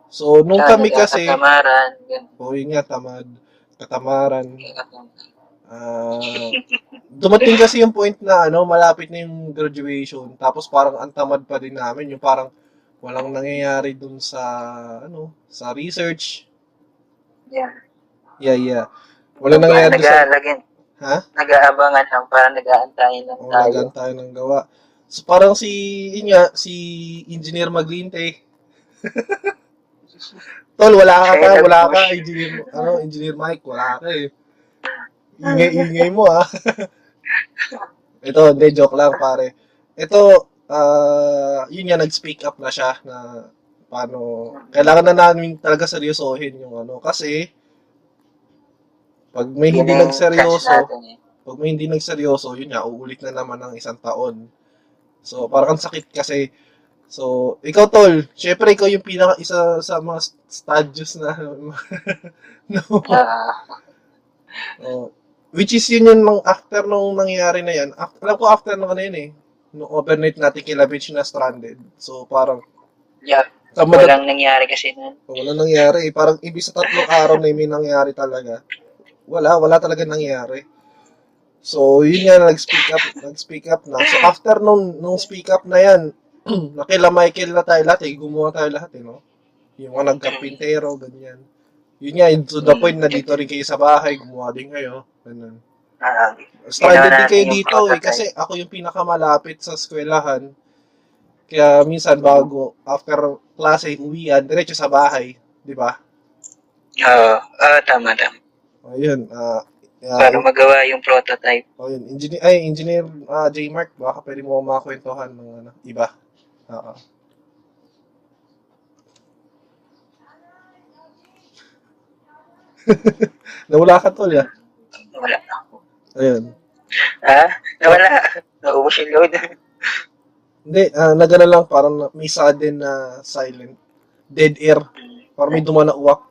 So, nung kami kasi, Katamaran, ganun. o yun nga, tamad, katamaran, Ah, dumating kasi yung point na ano, malapit na yung graduation. Tapos parang ang tamad pa din namin, yung parang walang nangyayari dun sa ano, sa research. Yeah. Yeah, yeah. Walang nangyayari dun sa Nag-aalagin. ha? Nag-aabangan lang, parang nag-aantayin lang tayo. nagan tayo ng gawa. So parang si yun nga, si Engineer Maglinte. [laughs] Tol, wala ka pa, wala ka. Engineer, ano, Engineer Mike, wala ka eh. [laughs] Ingay-ingay mo ah. [laughs] Ito, hindi, joke lang pare. Ito, ah, yun nga, nag-speak up na siya na paano, kailangan na namin talaga seryosohin yung ano. Kasi, pag may hindi Yun ang chance nagseryoso, natin eh. pag may hindi nagseryoso, yun nga, uulit na naman ng isang taon. So, parang ang sakit kasi. So, ikaw, Tol, syempre ikaw yung pinaka isa sa mga stadios na, [laughs] no, oh, which is yun yung mang after nung nangyari na yan. After, alam ko after nung ano yun eh, nung overnight natin kila Beach na stranded. So, parang, yeah. tama na, Walang nangyari kasi nun. wala nangyari. eh. Parang ibig sa tatlong araw na may nangyari talaga. Wala, wala talaga nangyari. So, yun nga, nag-speak up, nag-speak up na. So, after nung, nung speak up na yan, [clears throat] nakila Michael na tayo lahat eh, gumawa tayo lahat eh, no? Yung mga nagkapintero, ganyan. Yun nga, to the point na dito rin kayo sa bahay, gumawa din kayo. Ganun. Stranded din kayo dito eh, kasi ako yung pinakamalapit sa eskwelahan. Kaya minsan bago, after klase, uwian, diretso sa bahay. Di ba? Oo, ah, tama, tama. Ayun, ah, Para uh, magawa yung prototype. ayun, engineer, ay, engineer ah, J. Mark, baka pwede mo makakwentuhan ng ano, iba. Oo. [laughs] Nawala ka tol, ya. Wala. Ayun. Ah, nawala. Naubos yung load. Hindi, ah, nagana lang, parang may sudden na silent. Dead air. Parang may dumaan na uwak.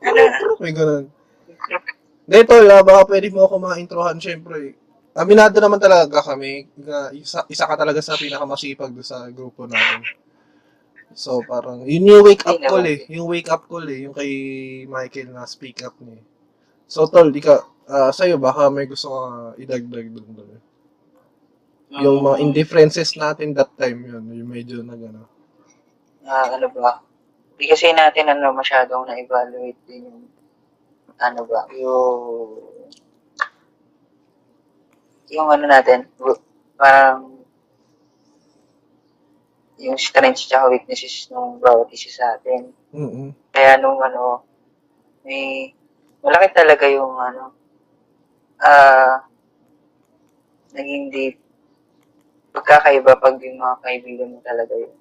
May ganun. Hindi, tol, ah, baka pwede mo ako ma-introhan, syempre. Aminado naman talaga kami. Isa, isa ka talaga sa pinakamasipag sa grupo namin. So, parang, yun yung wake up call eh. Yung wake up call eh. Yung kay Michael na speak up niya. So, tol, di ka, ah, sa'yo, baka may gusto ka idagdag doon. doon. Yung mga indifferences natin that time, yun. Yung medyo na gano'n. Ah, ano ba? Hindi kasi natin ano masyadong na-evaluate din yung ano ba, yung yung ano natin, parang yung strengths at weaknesses ng bawat isa sa atin. Mm-mm. Kaya nung ano, may malaki talaga yung ano, ah, naging deep pagkakaiba pag yung mga kaibigan mo talaga yung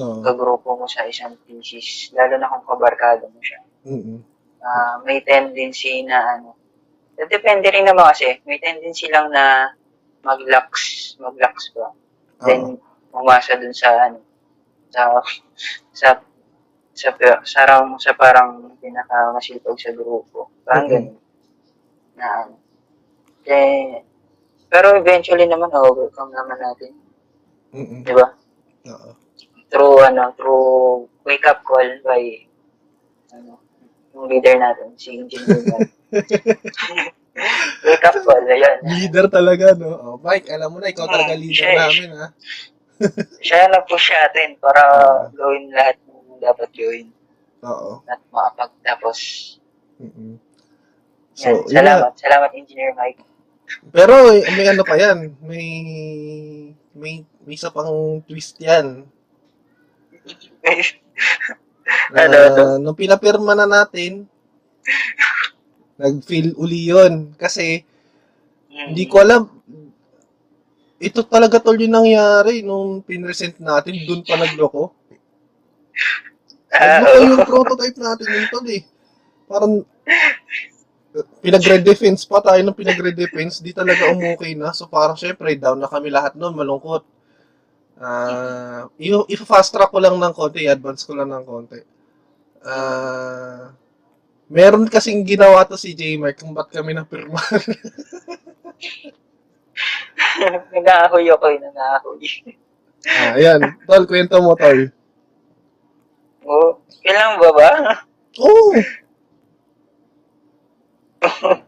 Oo. kagrupo mo sa isang thesis, lalo na kung kabarkada mo siya. Mm-mm. Ah, may tendency na ano, depende rin naman kasi, may tendency lang na mag-lax, mag-lax ba? Then, umasa dun sa ano, sa, sa, sa, sa, round, sa parang pinakamasipag sa grupo. Parang Mhm. ganun. Na ano. Eh, pero eventually naman, overcome naman natin. Mm-mm. Di ba? Oo. through ano through wake up call by ano yung leader natin si Engineer Man. [laughs] wake up call ayun Leader talaga, no? Oh, Mike, alam mo na, ikaw talaga Hmm, leader siya eh. namin, ha? [laughs] siya na po siya atin para gawin lahat ng dapat gawin Oo. at makapagtapos. Yan, So, na. salamat. Salamat, Engineer Mike. Pero may ano pa yan. May may may isa pang twist yan. [laughs] Ano, ano? nung pinapirma na natin, nag-feel uli yun. Kasi, hindi ko alam, ito talaga tol yung nangyari nung pinresent natin, dun pa nagloko. Ah, Nagloko yung prototype natin yun tol eh. Parang, pinagre-defense pa tayo ng pinagre-defense, di talaga umukay na. So parang syempre, down na kami lahat noon, malungkot. Ah, uh, i-fast track ko lang ng konti, i-advance ko lang ng konti. Ah, meron kasing ginawa to si J Mark kung ba't kami napirma. [laughs] Nag-aahoy ako eh, nag-aahoy. ah, ayan, tol, kwento mo tol. Oo. Kailan ba ba? Oh, [laughs]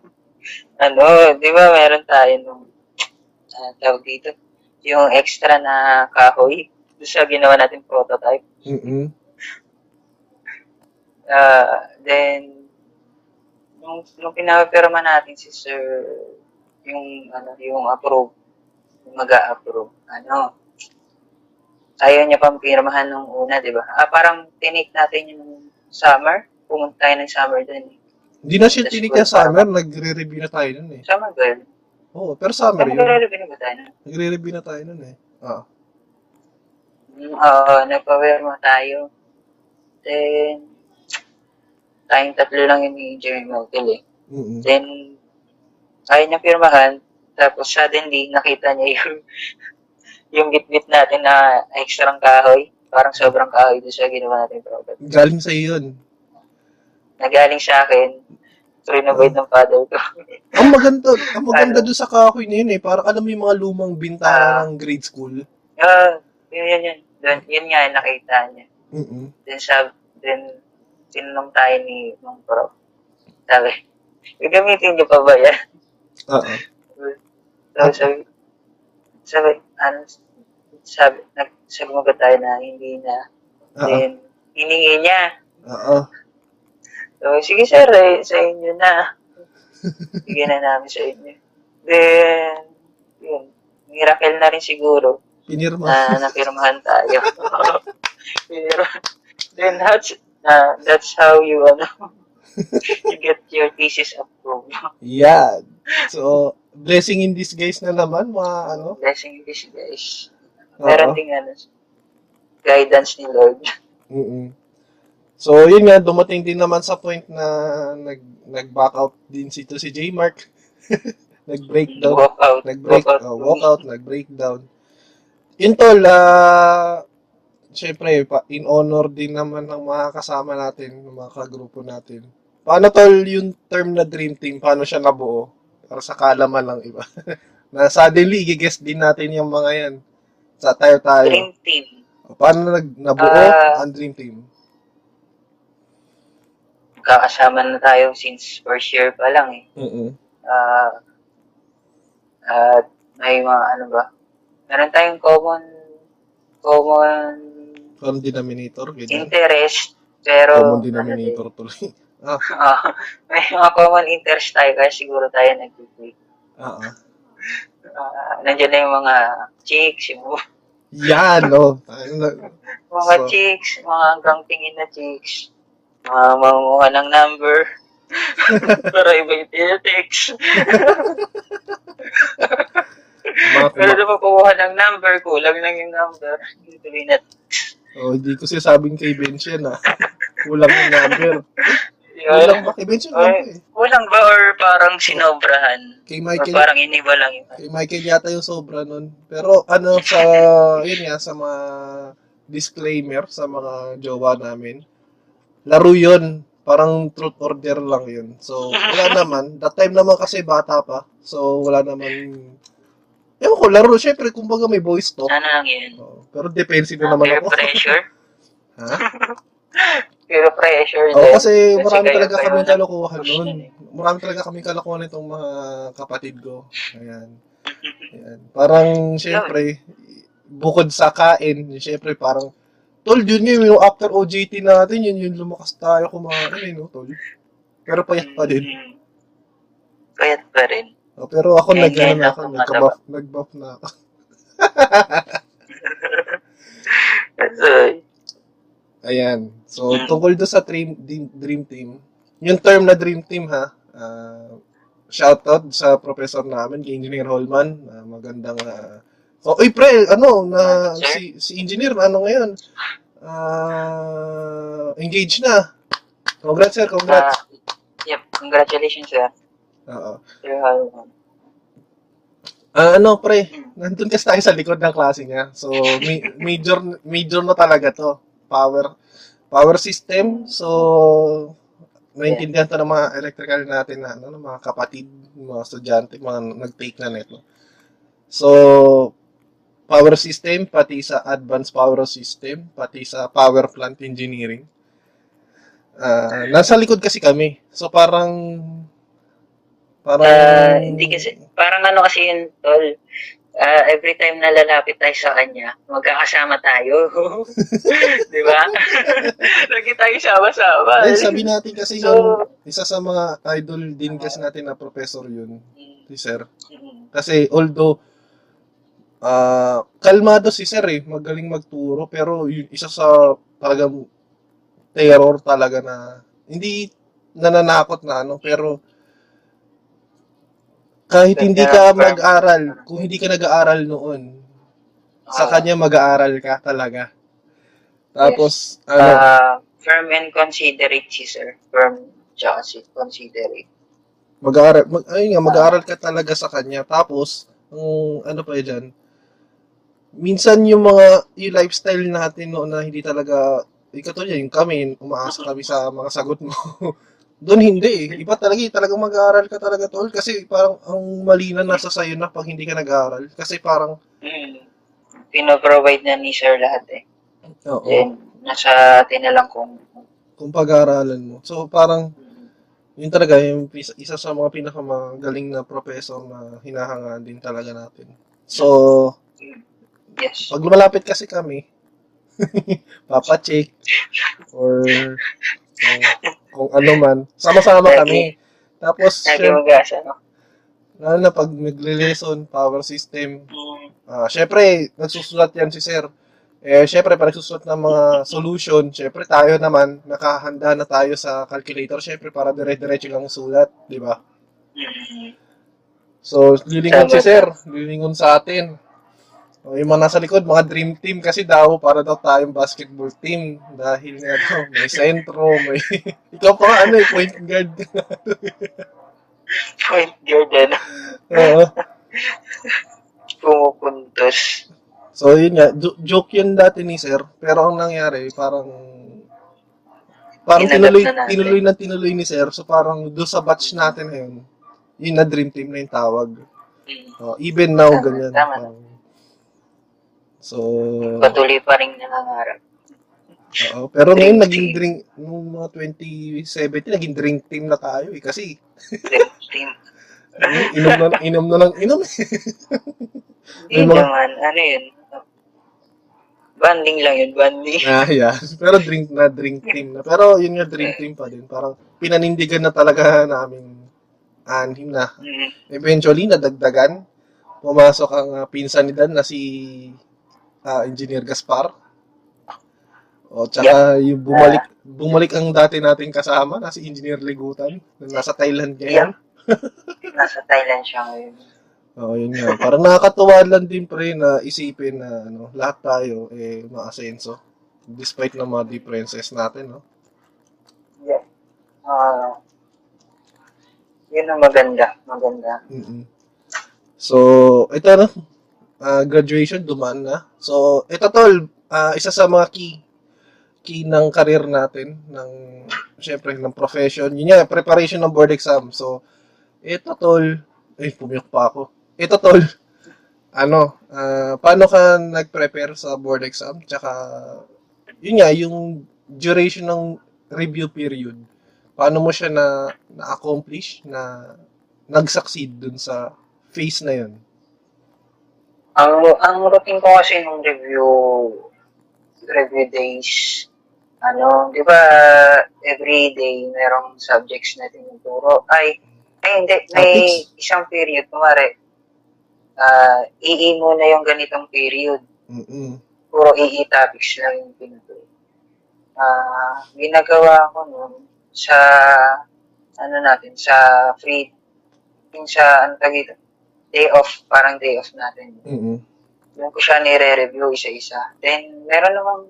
ano, di ba meron tayo nung, ah, tawag dito, yung extra na kahoy, doon sa ginawa natin prototype. mm Ah, then, nung, nung pinapirma natin si Sir, yung, ano, yung approve, yung mag-a-approve, ano, ayaw niya pang pirmahan nung una, di ba? Ah, parang tinake natin yung summer, pumunta tayo ng summer dun. eh. Hindi na siya tinik yung summer, nagre-review na tayo nun eh. Summer girl. Oo, pero summer yun. girl, ba tayo? Nagre-review na tayo nun eh. Ah. Oo, nagpa-pirma tayo. Then, tayong tatlo lang yung ni Jeremy Michael eh. Mm-mm. Then, ayaw niya pirmahan. Tapos suddenly, nakita niya yung [laughs] yung bit-bit natin na extra kahoy. Parang sobrang kahoy doon sa ginawa natin product. Galing sa yun. Nagaling sa akin. Renovate ng father ko. Ang maganda, ang maganda Ano? doon sa kahoy na yun eh. Parang alam mo yung mga lumang bintana Ah. ng grade school. Ah, yun, yun, yun. Doon, yun nga yung nakita niya. Mm-mm. Then, sab, then, tinanong tayo ni ng prof. Sabi, gagamitin niyo pa ba yan? Oo. Tapos sabi, sabi, ano, sabi, nag, sumagot tayo na hindi na. Oo. Then, hiningi niya. Oo. So, sige sir, eh, sa inyo na. Sige na namin sa inyo. Then, yun, miracle na rin siguro Pinirma. na napirmahan tayo. [laughs] Pero, then that's, uh, that's how you, ano, you get your thesis approved. Yan. So, blessing in disguise na naman, mga ano. Blessing this, guys. Oo. Meron ding, ano, guidance ni Lord. Mm-mm. So, yun nga, dumating din naman sa point na nag, nag-back out din si, to si J Mark. [laughs] nag-breakdown. Walk out. Nag-break, Walk out. oh, walk out, nag-breakdown. Yun tol, ah, syempre, pa, in honor din naman ng mga kasama natin, ng mga kagrupo natin. Paano tol yung term na dream team, paano siya nabuo? Para sa kalaman lang iba. [laughs] na suddenly, i-guess din natin yung mga yan. Sa tayo tayo. Dream team. Paano nag, nabuo Ah. ang dream team? Kakasama na tayo since first year pa lang eh. Mm-mm. Ah, at may mga ano ba? Meron tayong common common Common denominator, ganyan. interest pero Common ano denominator tuloy. [laughs] ah, [laughs] ah, may mga common interest tayo kaya siguro tayo nag-click. ah, ah. Uh, nandiyan na yung mga chicks, yung Yan, [laughs] na- mga So- chicks, mga hanggang tingin na chicks, mga manguha ng number, [laughs] para iba yung text. mga Pero kuma- na makuha ng number, kulang lang yung number. Hindi tuloy na. oh, hindi ko sinasabing kay Bench yan, ah. Kulang yung number. Kulang ba? Kay Bench yun lang po eh. Kulang ba or parang sinobrahan? Kay Or Michael, parang iniba lang yun? kay Michael yata yung sobra nun. Pero ano, sa, yun nga, sa mga disclaimer sa mga jowa namin, laro yun. Parang truth order lang yun. So, wala [laughs] naman. That time naman kasi bata pa. So, wala naman. Ewan ko, laro. Siyempre, kumbaga may voice talk. Ano lang yun? Oo. pero defensive na naman ako. pressure? [laughs] ha? [laughs] Peer pressure din. kasi marami kayo- talaga na- kalokohan yun eh. Marami talaga kaming kalokohan itong mga kapatid ko. Ayan. Ayan. Parang, syempre, bukod sa kain, syempre parang, tol, yun yun, yung after OJT natin, yun yung lumakas tayo kumain, eh, no, tol. Pero payat pa din. Payat pa rin. Oh, pero ako Eh, nag, na ako, nagka-buff, nag-buff na ako. [laughs] So, Ayan. So, Mm. tungkol doon sa dream, dream, team, yung term na dream team ha, uh, shoutout sa professor namin, kay Engineer Holman, ah, magandang, uh, oh, uy pre, ano, na, Sir? si, si Engineer, ano ngayon, ah, engaged na. Congrats sir, congrats. ah, yep, congratulations, sir. Oo. Sir Halman. Ah, ano pre, nandun kasi tayo sa likod ng klase niya. So, ma- major, major na talaga to. Power, power system. So, naintindihan to ng mga electrical natin na, ano, ng mga kapatid, mga estudyante, mga nag-take na neto. So, power system, pati sa advanced power system, pati sa power plant engineering. Ah, nasa likod kasi kami. So, parang, parang, Ah, hindi kasi, parang ano kasi yun, tol. Ah, every time na lalapit tayo sa kanya, magkakasama tayo. [laughs] Di ba? [laughs] Lagi tayo sama-sama. Dahil sabi natin kasi So- yung isa sa mga idol din kasi natin na professor yun, si Sir. Mm. Kasi although ah kalmado si Sir eh, magaling magturo, pero yun, isa sa talagang terror talaga na hindi nananakot na ano, pero kahit hindi ka mag-aral, kung hindi ka nag-aaral noon, sa Ah, kanya mag-aaral ka talaga. Tapos, ano, ah, firm and considerate si sir. Firm, tsaka si considerate. Mag-aaral, mag, ayun nga, mag-aaral ka talaga sa kanya. Tapos, ang ano pa dyan, minsan yung mga, yung lifestyle natin noon na hindi talaga, ikaw to yung kami, umaasa kami sa mga sagot mo. [laughs] Doon hindi eh. Iba talaga, eh. talagang mag-aaral ka talaga tol. Kasi parang ang mali na nasa sayo na pag hindi ka nag-aaral. Kasi parang, Mm. Pinoprovide na ni sir lahat eh. oo, Then, nasa atin na lang kung kung pag-aaralan mo. So parang, yun talaga, yung isa, sa mga pinakamagaling na professor na hinahangaan din talaga natin. So, yes. Pag lumalapit kasi kami, [laughs] papacheck or kung, kung ano man, sama-sama kami. Tapos, Lagi syem- mag-asa, no? lalo na pag nagle-lesson, power system, Mm. ah syempre, nagsusulat yan si sir. Eh, syempre, pag nagsusulat ng mga solution, syempre tayo naman, nakahanda na tayo sa calculator, syempre, para dire-diretso lang sulat, di ba? Mm. So, lilingon si sir, lilingon sa atin. O, yung mga nasa likod, mga dream team kasi daw, para daw tayong basketball team. Dahil nga daw, may sentro, may... [laughs] Ikaw pa nga, ano eh, point guard. [laughs] Point guard, ano? Oo. [laughs] Pumupuntos. so, yun nga, jo- joke yun dati ni sir. Pero ang nangyari, parang... Parang tinuloy, na natin. tinuloy na tinuloy ni sir. So, parang doon sa batch natin ngayon, yun na dream team na yung tawag. Mm. Oh, even now, Tama, ganyan. tama. Parang- So, Patuloy pa rin nangangarap. Oo, pero ngayon Drink naging team. drink nung mga 2017 naging drink team na tayo eh kasi Dream team. [laughs] ano, inom na inom na lang inom. Hindi May mga- naman, ano yun? Banding lang yun, banding. [laughs] ah, yeah. Pero drink na drink team na. Pero yun nga drink team pa din. Parang pinanindigan na talaga namin anim na. Mm. Eventually nadagdagan. Pumasok ang ah, pinsan ni Dan na si ah, Engineer Gaspar. O tsaka yung bumalik bumalik ang dati nating kasama na si Engineer Ligutan na nasa Thailand ngayon. Nasa Thailand siya ngayon. Oo, yun nga. Parang nakakatuwa lang din pre na isipin na ano, lahat tayo eh maasenso despite ng mga differences natin, no? Yeah. Ah, yun ang maganda. Maganda. mm So, ito na. Ah, graduation dumaan na. So, ito tol, ah, isa sa mga key key ng career natin ng syempre ng profession. Yun nga, preparation ng board exam. So, ito tol, ay pumiyok pa ako. Ito tol, ano, ah, paano ka nag-prepare sa board exam? Tsaka, yun nga, yung duration ng review period. Paano mo siya na na-accomplish, na nag-succeed dun sa phase na yun? Ang, ang routine ko kasi nung review, review days, ano, di ba, every day merong subjects na tinuturo. Ay, ay hindi, may Topics? isang period, kumari, ah, EE muna yung ganitong period. Mm-mm. Puro EE topics lang yung tinuturo. Ah, ginagawa ko nun sa, ano natin, sa free, yung sa, ano dito, day off, parang day off natin. Mm-mm. Doon ko siya nire-review isa-isa. Then, meron namang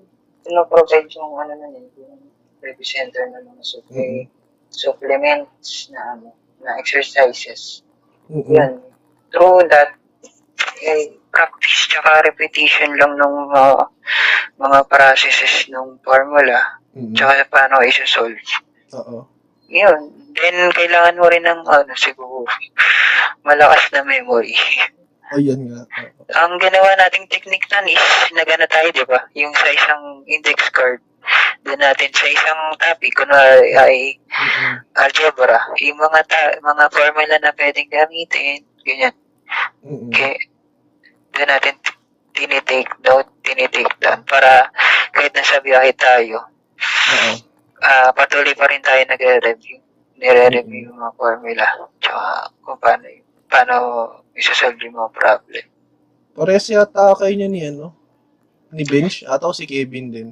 pinoprovide yung ano na yun, yung review center na mga supple- supplements na ano, na exercises. Mm-mm. Yun. Through that, eh, practice tsaka repetition lang ng mga, mga processes ng formula Mm-mm. tsaka paano isa-solve. Oo. Yun. Then, kailangan mo rin ng, ano, siguro, malakas na memory. Ayun nga. Oo. [laughs] ang ginawa nating technique nun is nagana tayo, di ba? Yung sa isang index card, doon natin sa isang topic, kunwari ay Mm-mm. algebra, yung mga ta- mga formula na pwedeng gamitin, ganyan. Mm-mm. Kaya, doon natin tinitake note, tinitake down, para kahit nasa biyahe tayo, Oo. Ah patuloy pa rin tayo nagre-review. Nire-review yung mga formula, tsaka kung paano, paano isasolve yung mga problem. Parehas yata kayo niya ni ano? Ni Bench? Ata o si Kevin din.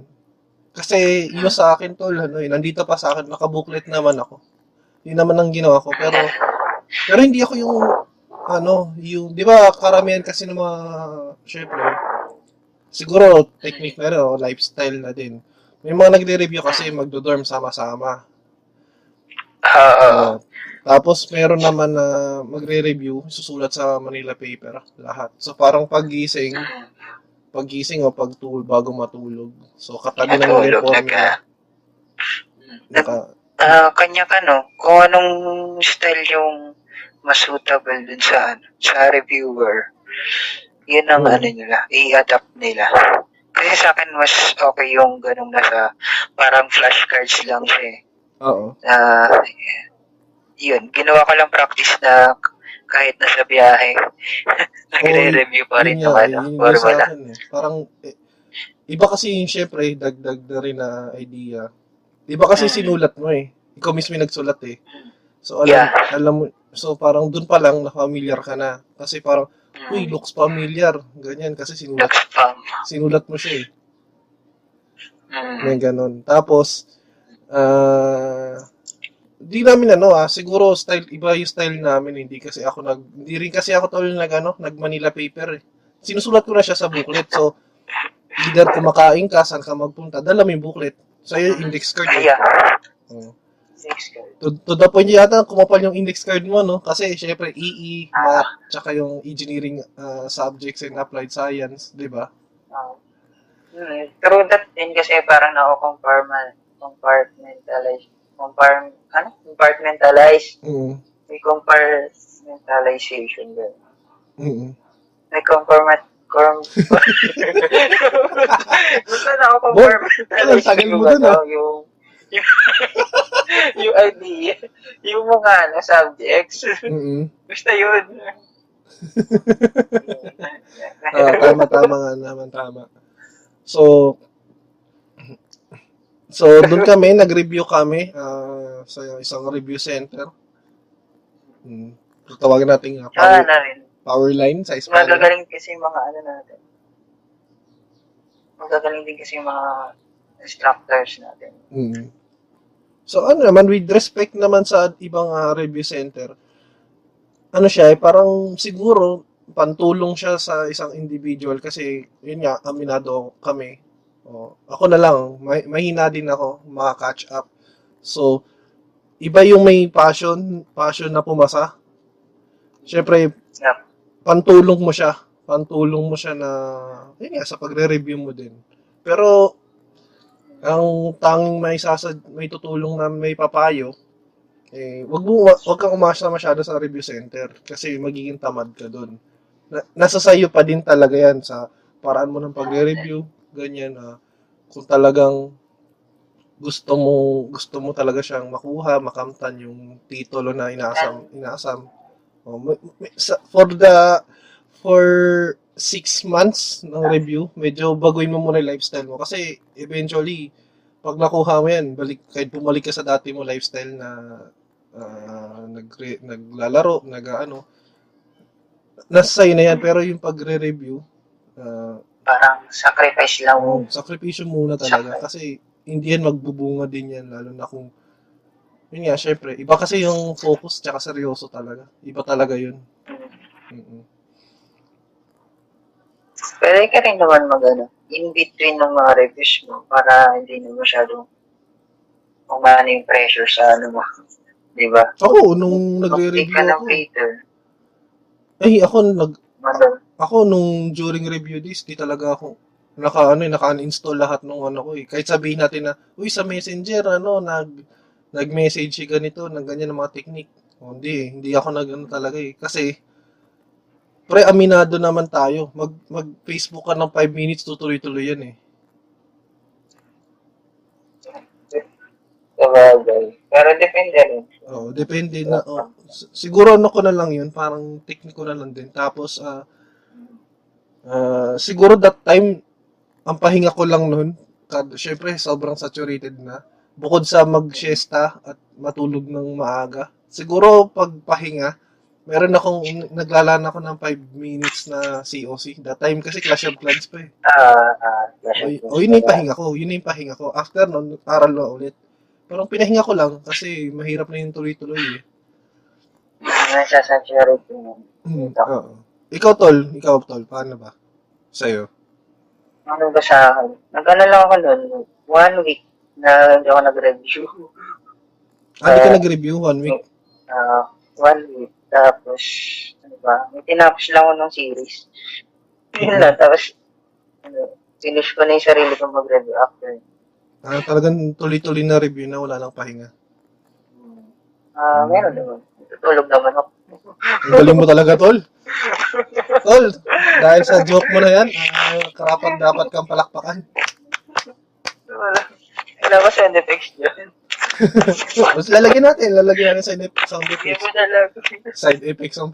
Kasi yung sa akin tol, ano eh, nandito pa sa akin, nakabuklet naman ako. Yun naman ang ginawa ko. Pero, pero hindi ako yung, ano, yung, di ba karamihan kasi ng mga, syempre, siguro technique na rin, o lifestyle na din. May mga nagre-review kasi magdo-dorm sama-sama. Oo. Oo. tapos meron naman na magre-review, susulat sa Manila paper, lahat. So parang paggising, paggising o pagtul bago matulog. So katabi ng uniform nagka- naka, Ah, kanya ka no, kung anong style yung mas suitable dun sa sa reviewer. Yun ang Hmm. ano nila, i-adapt nila. Kasi sa akin mas okay yung ganung nasa parang flashcards lang siya eh. oo. Na yun, ginawa ko lang practice na kahit nasa biyahe, [laughs] nagre-review pa rin Yun yung ano, formula. akin eh. Parang, eh, iba kasi yung syempre, dagdag na rin na idea. Iba kasi Mm. sinulat mo eh. Ikaw mismo yung nagsulat eh. So alam, Yeah. alam mo, so parang dun pa lang na familiar ka na. Kasi parang, uy, Mm. looks familiar. Ganyan, kasi sinulat, sinulat mo siya eh. Mm. May ganon. Tapos, ah, di namin ano ah, siguro style, iba yung style namin, hindi kasi ako nag, hindi rin kasi ako tol nag ano, nag Manila paper eh. Sinusulat ko na siya sa booklet, so, either kumakain ka, saan ka magpunta, dala mo yung booklet. Sa'yo yung index card eh. Yeah. Oo. Next card. To, to the point yata, kumapal yung index card mo, no? Kasi, syempre, EE, math, tsaka yung engineering ah, subjects and applied science, di ba? Oo. Hmm, through that din kasi parang na-compartment, compartmentalize, compar, ano? Compartmentalize. Mm. May compartmentalization din. Mm. May compartment, com, [laughs] Basta na ako Bon, compartmentalize ang tagal mo dun, ah. yung, [laughs] yung, yung idea, yung mga ano, subjects. Mm. Basta yun. [laughs] Ah, tama, tama nga naman, tama. So, so doon kami, [laughs] nag-review kami ah, sa isang review center. Hmm. Tawagan natin Ah, power, na rin. power line sa Espanya. Magagaling kasi yung mga ano natin. Magagaling din kasi yung mga instructors natin. Mm. So ano naman, with respect naman sa ibang ah, review center, ano siya, eh, parang siguro pantulong siya sa isang individual kasi yun nga, aminado kami. O, ako na lang, may, mahina din ako, maka-catch up. So, iba yung may passion, passion na pumasa. Siyempre, Yep. pantulong mo siya. Pantulong mo siya na, yun nga, sa pagre-review mo din. Pero, ang tanging may sasad, may tutulong na may papayo, eh, wag mo, wag, kang umasa masyado sa review center kasi magiging tamad ka doon. Na, nasa sayo pa din talaga yan sa paraan mo ng pagre-review, ganyan na kung talagang gusto mo gusto mo talaga siyang makuha, makamtan yung titulo na inaasam inaasam. Oh, may- may- sa- for the for six months ng review, medyo baguhin mo muna yung lifestyle mo. Kasi eventually, pag nakuha mo yan, balik, kahit bumalik ka sa dati mo lifestyle na ah, nag, naglalaro, nag ano, nasa sa'yo na yan. Pero yung pagre-review, ah, Parang sacrifice lang oh, sakripisyo muna talaga. Kasi hindi yan magbubunga din yan, lalo na kung yun nga, syempre, iba kasi yung focus tsaka seryoso talaga. Iba talaga yun. Mm-mm. Pwede ka rin naman mag ano, in between ng mga reviews mo para hindi na masyadong umano yung pressure sa ano mo. [laughs] Di ba? Ako, nung nagre-review ka ng ako, filter. ay, ako, nag, Madal. ako nung during review days, di talaga ako, naka, ano, eh, naka-uninstall lahat ng ano ko eh. Kahit sabihin natin na, uy, sa messenger, ano, nag, nag-message si ganito, ng ganyan ng mga technique. O, hindi eh, hindi ako nag, ano talaga eh. Kasi, pre, aminado naman tayo. Mag, mag-Facebook ka ng 5 minutes, tutuloy-tuloy yan eh. Sabagay. Pero depende rin. Oo, depende na. Oh, siguro ano ko na lang yun, parang technique ko na lang din. Tapos, ah, ah, siguro that time, ang pahinga ko lang nun, syempre, sobrang saturated na. Bukod sa mag-siesta at matulog ng maaga. Siguro, pag pahinga, meron akong, naglalaan ako ng 5 minutes na COC. That time kasi Clash of Clans pa eh. Ah, ah, O, o yun yung pahinga ko. Yun yung pahinga ko. After nun, aral na ulit. Pero ang pinahinga ko lang kasi mahirap na yung tuloy-tuloy eh. Nasasaturate mo. Hmm, oo. Ikaw, Tol. Ikaw, Tol. Paano ba? Sa'yo. Ano ba sa akin? Nag-ano lang ako nun, one week na hindi ako nag-review. Ah, di ka Ah. nag-review one week? Ah, one week. Tapos, ano ba, may tinapos lang ako ng series. Yun lang. Tapos, ano, finish ko na yung sarili ko mag-review after. Ah, talagang tuloy-tuloy na review na wala lang pahinga. Ah, meron naman. Tutulog naman ako. Ang galing mo talaga, Tol. Tol, dahil sa joke mo na yan, ah, karapan dapat kang palakpakan. Wala. Wala ba sound effects dyan? Mas lalagyan natin, lalagyan natin sa sound effects. lang. Side effects ang.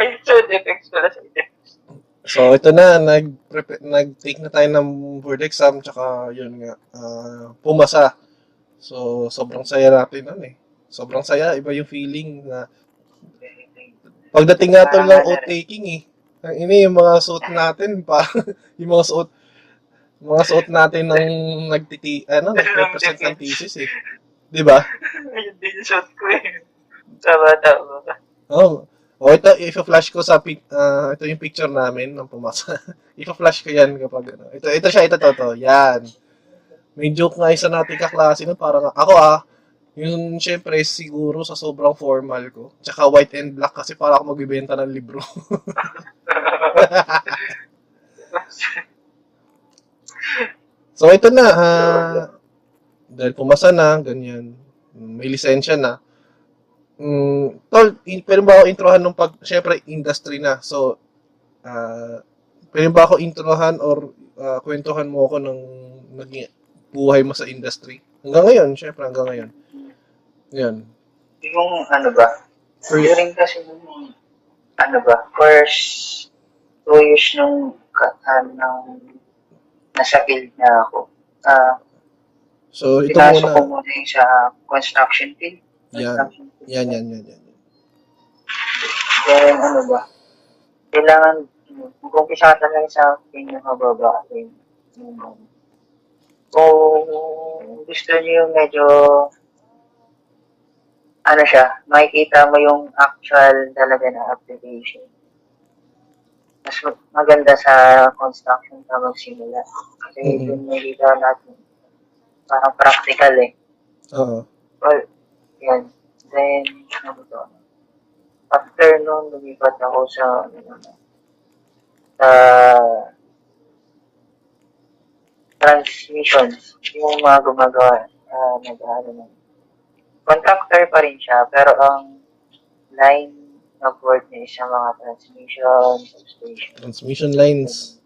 Ay, sound effects pala sa effects. So, ito na, nag nag-take na tayo ng board exam, tsaka yun nga, ah, pumasa. So, sobrang saya natin nun eh. Sobrang saya, iba yung feeling na pagdating nga to ng oath taking eh. Ang ini yung mga suot natin pa [laughs] yung mga suot mga suot natin ng nagtiti ano nagre-present ng thesis eh. 'Di ba? Ayun [laughs] din yung shot ko eh. Tama, tama. Oh. Oh, ito i-flash ko sa pic ah, ito yung picture namin ng pumasa. [laughs] i-flash ko 'yan kapag ano. Ito ito siya ito to, to. Yan. May joke nga isa nating kaklase no parang ako ah yung syempre siguro sa sobrang formal ko. Tsaka white and black kasi para ako magbibenta ng libro. [laughs] So ito na, ah, dahil pumasa na, ganyan, may lisensya na. Mm, tol, in, pwede ba ako introhan nung pag, syempre, industry na. So, ah, pwede ba ako introhan or ah, kwentuhan mo ako ng naging buhay mo sa industry? Hanggang ngayon, syempre, hanggang ngayon. Yan. Yung ano ba? For- During kasi ano ba, first two years nung, ka- ano, nung nasa field na ako. Ah, So, ito pinasok ko muna. muna yung sa construction field. Yan. Construction field. Yan, yan, yan, yan. Then, ano ba? Kailangan, kung kumpisa ka talaga sa pinakamababa, then, um, kung gusto niyo yung medyo, ano siya, makikita mo yung actual talaga na application. Mas maganda sa construction ka magsimula. Kasi Mhm. dun makikita natin, parang practical eh. Oo. Well, yan. Then, ano to? After nun, lumipat ako sa, ano sa transmissions. Yung mga gumagawa, uh, nag ano na. Contractor pa rin siya, pero ang line of work niya is sa mga transmission, substation. Transmission lines.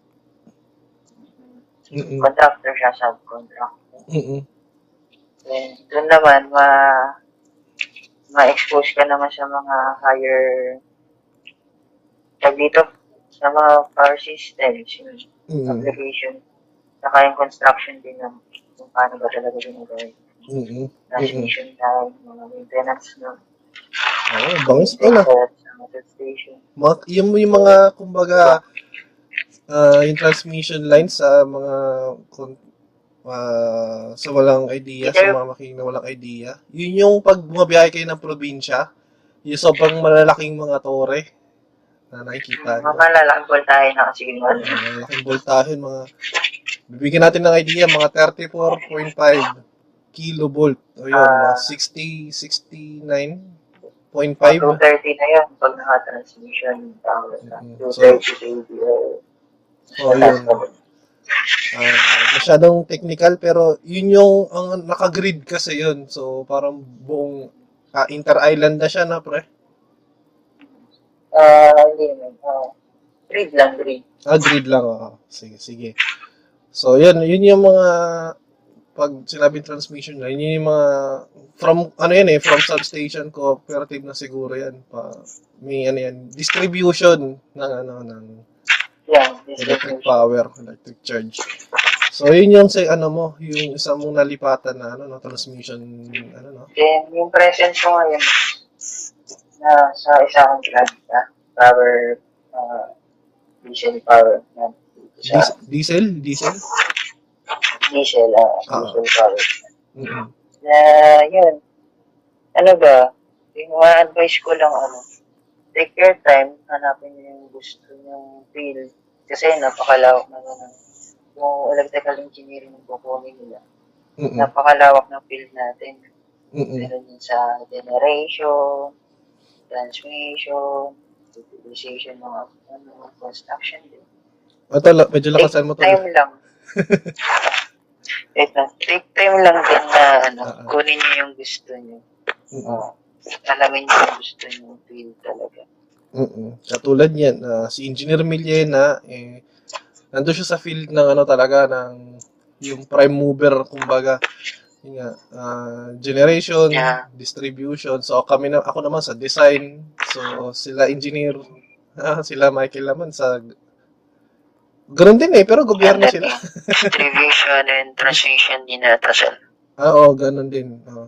Mm-mm. Contractor siya, subcontractor. Mm-mm. Then, doon naman, ma ma-expose ka naman sa mga higher tag dito, sa mga power systems, yung Mm. application, saka yung construction din ng kung paano ba talaga ginagawa. Mm. Transmission line, mga maintenance ng Oo, bangis pala. Mga, yung, yung mga, kumbaga, ah, yung transmission lines sa mga ah, sa walang idea, sa mga makina walang idea. Yun yung pag bumabiyahe kayo ng probinsya, yung sobrang malalaking mga tore na nakikita Mga malalaking voltahe na kasi ginawa. Ah, Malaking voltahe, mga bibigyan natin ng idea, mga 34.5 kilovolt. O yun, mga 60, 69.5. 230 na yun pag naka-transmission power na. Mm, 230 sa ABL. O yun. Ah, masyadong technical pero yun yung ang naka-grid kasi yun. So parang buong ah, inter-island na siya na pre. Ah, hindi naman. Ah, grid lang, grid. Ah, grid lang. ah. sige, sige. So yun, yun yung mga pag sinabing transmission line, yun yung mga from ano yan eh, from substation cooperative na siguro yan. Pa, may ano yan, distribution ng ano ng Yan, electric distribution. power, electric charge. So yun yung sa ano mo, yung isa mong nalipatan na ano no, transmission ano no. Then, yung present ko ngayon, na sa isang plant na power, ah, diesel power. Sa Dis- diesel, diesel. Diesel, ah, Ah. diesel power. Mm-mm. Na, yun. Ano ba? Yung ma-advise ko lang, ano, take your time, hanapin niyo yung gusto niyong field. Kasi napakalawak na nun. Yung electrical engineering yung kukunin nila. Mm-mm. Napakalawak ng field natin. Mm-mm. Meron din sa generation, transmission, utilization ng ano, construction din. Ito, la- medyo lakasan mo to. Take time lang. Ito, take time lang din na ano, ah. kunin niyo yung gusto niyo. Mm-mm. Uh, alamin niyo yung gusto niyo field talaga. Mm-mm. Katulad niyan, ah, si Engineer Millena, eh, nandun siya sa field ng ano talaga, ng yung prime mover, kumbaga, yun nga, ah, generation, Yeah. distribution. So kami na, ako naman sa design. So sila engineer, ah, [laughs] sila Michael naman sa Ganun din eh, pero gobyerno sila. Distribution [laughs] and transmission din na tasal. Ah, oo, ganun din. Oo.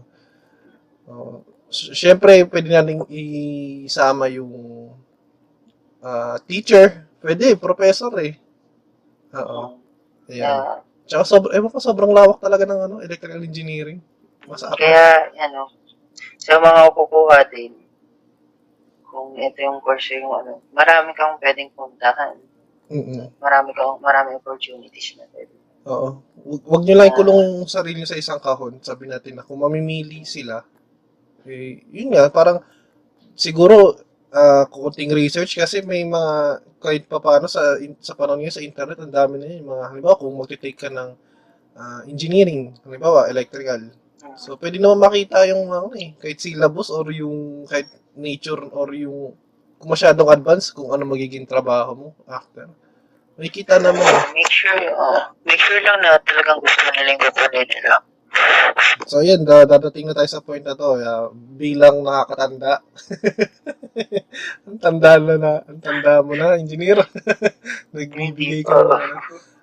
Oo. Siyempre, pwede nating isama yung ah, teacher. Pwede, professor eh. Oo. Ayan. Uh, Tsaka sobrang, ewan ko, sobrang lawak talaga ng ano, electrical engineering. Mas apa. kaya, ano, sa mga kukuha din, kung ito yung course yung ano, marami kang pwedeng puntahan. Mm-mm. Marami kang, marami opportunities na pwede. Oo. Hu- Huwag nyo lang ikulong yung sarili sa isang kahon. Sabi natin na kung mamimili sila, eh, yun nga, parang siguro ah kunting research kasi may mga kahit pa paano sa in- sa panahon ngayon sa internet ang dami na yun mga halimbawa kung magte-take ka ng ah, engineering halimbawa electrical so pwede naman makita yung ano eh kahit syllabus or yung kahit nature or yung masyadong advanced kung ano magiging trabaho mo after makikita naman. Make sure, oh, make sure lang na talagang gusto nila yung kukunin nila. So yun, da- dadating na tayo sa point na to. ah, bilang nakakatanda. [laughs] ang tanda na na, ang tanda mo na, engineer. [laughs] Nagbibigay ka na.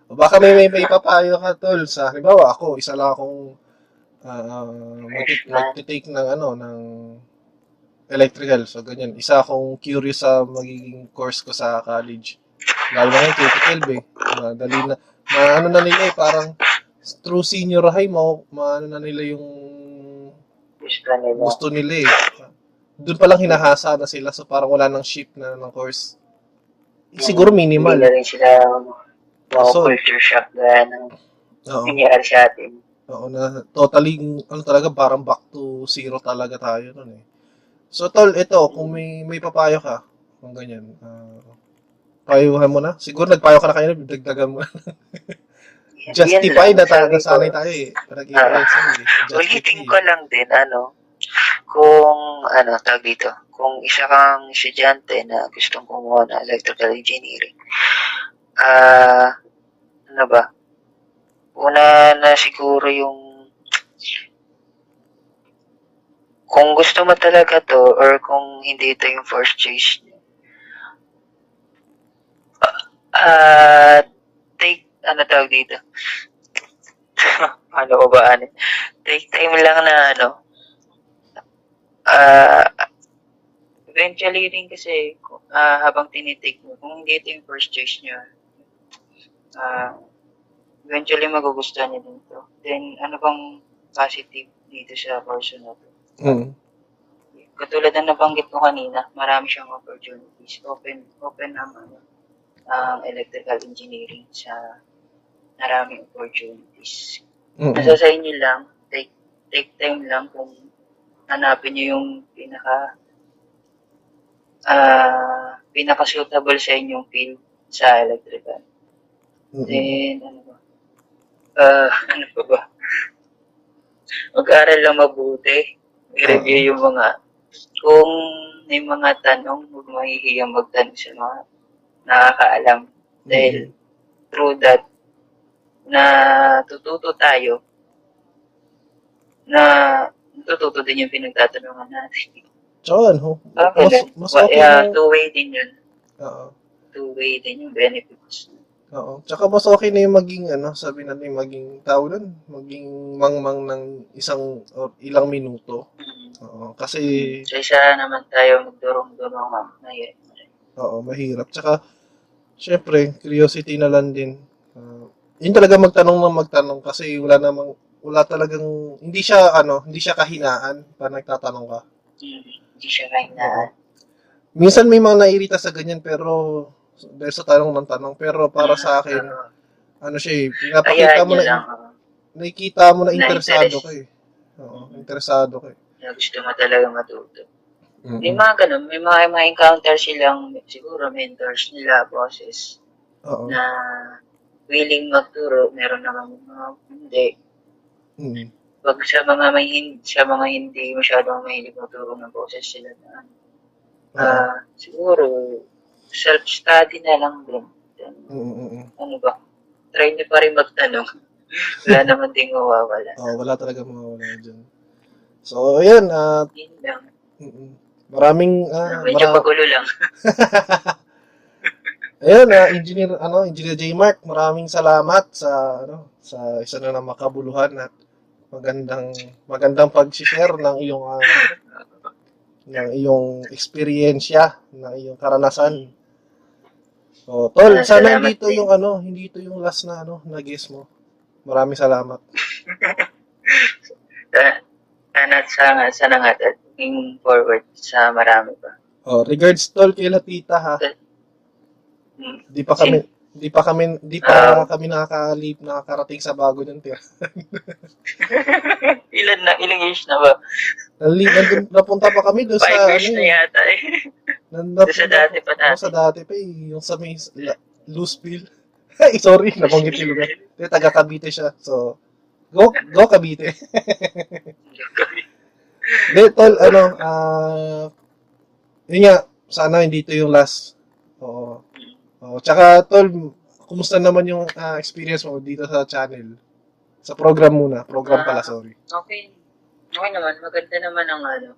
Baka may may, may papayo ka tol sa halimbawa ako, isa lang akong uh, magti-take ng ano ng electrical. So ganyan, isa akong curious sa magiging course ko sa college. Lalo na ngayon, K-12 eh. Madali na, maano na nila eh, parang through senior high, ma, maano na nila yung Gusto nila. gusto nila eh. Doon pa lang hinahasa na sila, so parang wala nang shift na ng course. Siguro minimal. Hindi na rin sila mga So- culture shock gaya ng nangyari sa atin. Oo na totally ano talaga parang back to zero talaga tayo noon eh. So tol, ito kung may may papayo ka kung ganyan. ah payuhan mo na. Siguro nagpayo ka na kanina, dagdagan mo. Justify na tayo nasanay tayo eh. Nag-i-lesson eh. Ulitin ko lang din, ano, kung, ano, tawag dito, kung isa kang estudyante na gustong kumuha ng electrical engineering, ah, ano ba, una na siguro yung, kung gusto mo talaga to, or kung hindi ito yung first choice niyo, Ah, take, ano tawag dito? [laughs] ano ko ba, ano? Take time lang na, ano, ah, eventually rin kasi, ah, habang tinitake mo, kung hindi ito yung first choice nyo, ah, eventually magugustuhan niyo din to. Then, ano bang positive dito sa course na to? Mm. Katulad na nabanggit ko kanina, marami siyang opportunities. Open, open ang ano, ang electrical engineering sa maraming opportunities. Mm. Nasa sa inyo lang, take, take time lang kung hanapin niyo yung pinaka ah pinaka suitable sa inyong field sa electrical. Mm. Then, ano ba? Ah, [laughs] ano pa ba? Mag-aral lang mabuti. I-review yung mga, kung may mga tanong, huwag mahihiyang magtanong sa mga nakakaalam. Dahil, through that, na tututo tayo, na tututo din yung pinagtatanungan natin. Tsaka ano, mas, mas okay yeah, na, two-way din yun. oo, Two-way din yung benefits. Oo. Tsaka mas okay na yung maging, ano, sabi natin, maging tao nun, maging mangmang ng isang, or ilang minuto. Oo, kasi, Kaysa naman tayo magdurong-durong na yun. oo, mahirap. Tsaka, syempre, curiosity na lang din. Ah, yun talaga magtanong ng magtanong kasi wala namang, wala talagang, hindi siya, ano, hindi siya kahinaan pa nagtatanong ka. Mm, Hindi siya kainaan. Minsan may mga nairita sa ganyan pero dahil sa tanong ng tanong pero para sa akin Oo. ano siya eh pinapakita mo na lang, nakikita mo na interesado ka eh. Oo, interesado ka eh. na gusto mo talaga matuto. Mm-mm. May mga ganun, may mga ma-encounter silang siguro mentors nila, bosses, Oo. na willing magturo, meron naman mga hindi. Mm. Pag sa mga may sa mga hindi masyadong mahilig magturo ng boses sila na ah siguro self-study na lang din. Then, Mm-mm. ano ba? Try niyo pa rin magtanong. [laughs] Wala naman din mawawala. Oo, wala talaga mawawala dyan. So, ayan. ah, Yun lang. mm-mm. maraming, ah, Medyo mara- pagulo lang. [laughs] Ayun, ah, engineer ano, engineer J Mark, maraming salamat sa ano, sa isa na naman makabuluhan at magandang magandang pag-share ng iyong ah, ng iyong eksperyensya, ng iyong karanasan. So, tol, Ah, sana hindi ito yung ano, hindi ito yung last na ano, na guess mo. Maraming salamat. Sana, [laughs] sana, sana, sana nga, looking forward sa marami pa. Oh, regards tol kay Latita ha. Hmm. Di pa kami di pa kami di pa kami nakakalip nakakarating sa bago ng tira. [laughs] Ilan na, ilang years na ba? Nali, nandun, napunta pa kami doon sa Five years ano, na eh. yata eh. Nan- Doon sa dati pa natin. sa dati pa eh. Yung sa may la- Luzville. [laughs] Ay, sorry, nabanggit yung lugar. Hindi, taga Cavite siya. So, go, go Cavite. [laughs] Hindi, tol, ano, ah, yun nga, sana hindi ito yung last. Oo. Oo. Tsaka, tol, kumusta naman yung ah, experience mo dito sa channel? Sa program muna. Program pala, sorry. Okay. Okay naman, maganda naman ang ano.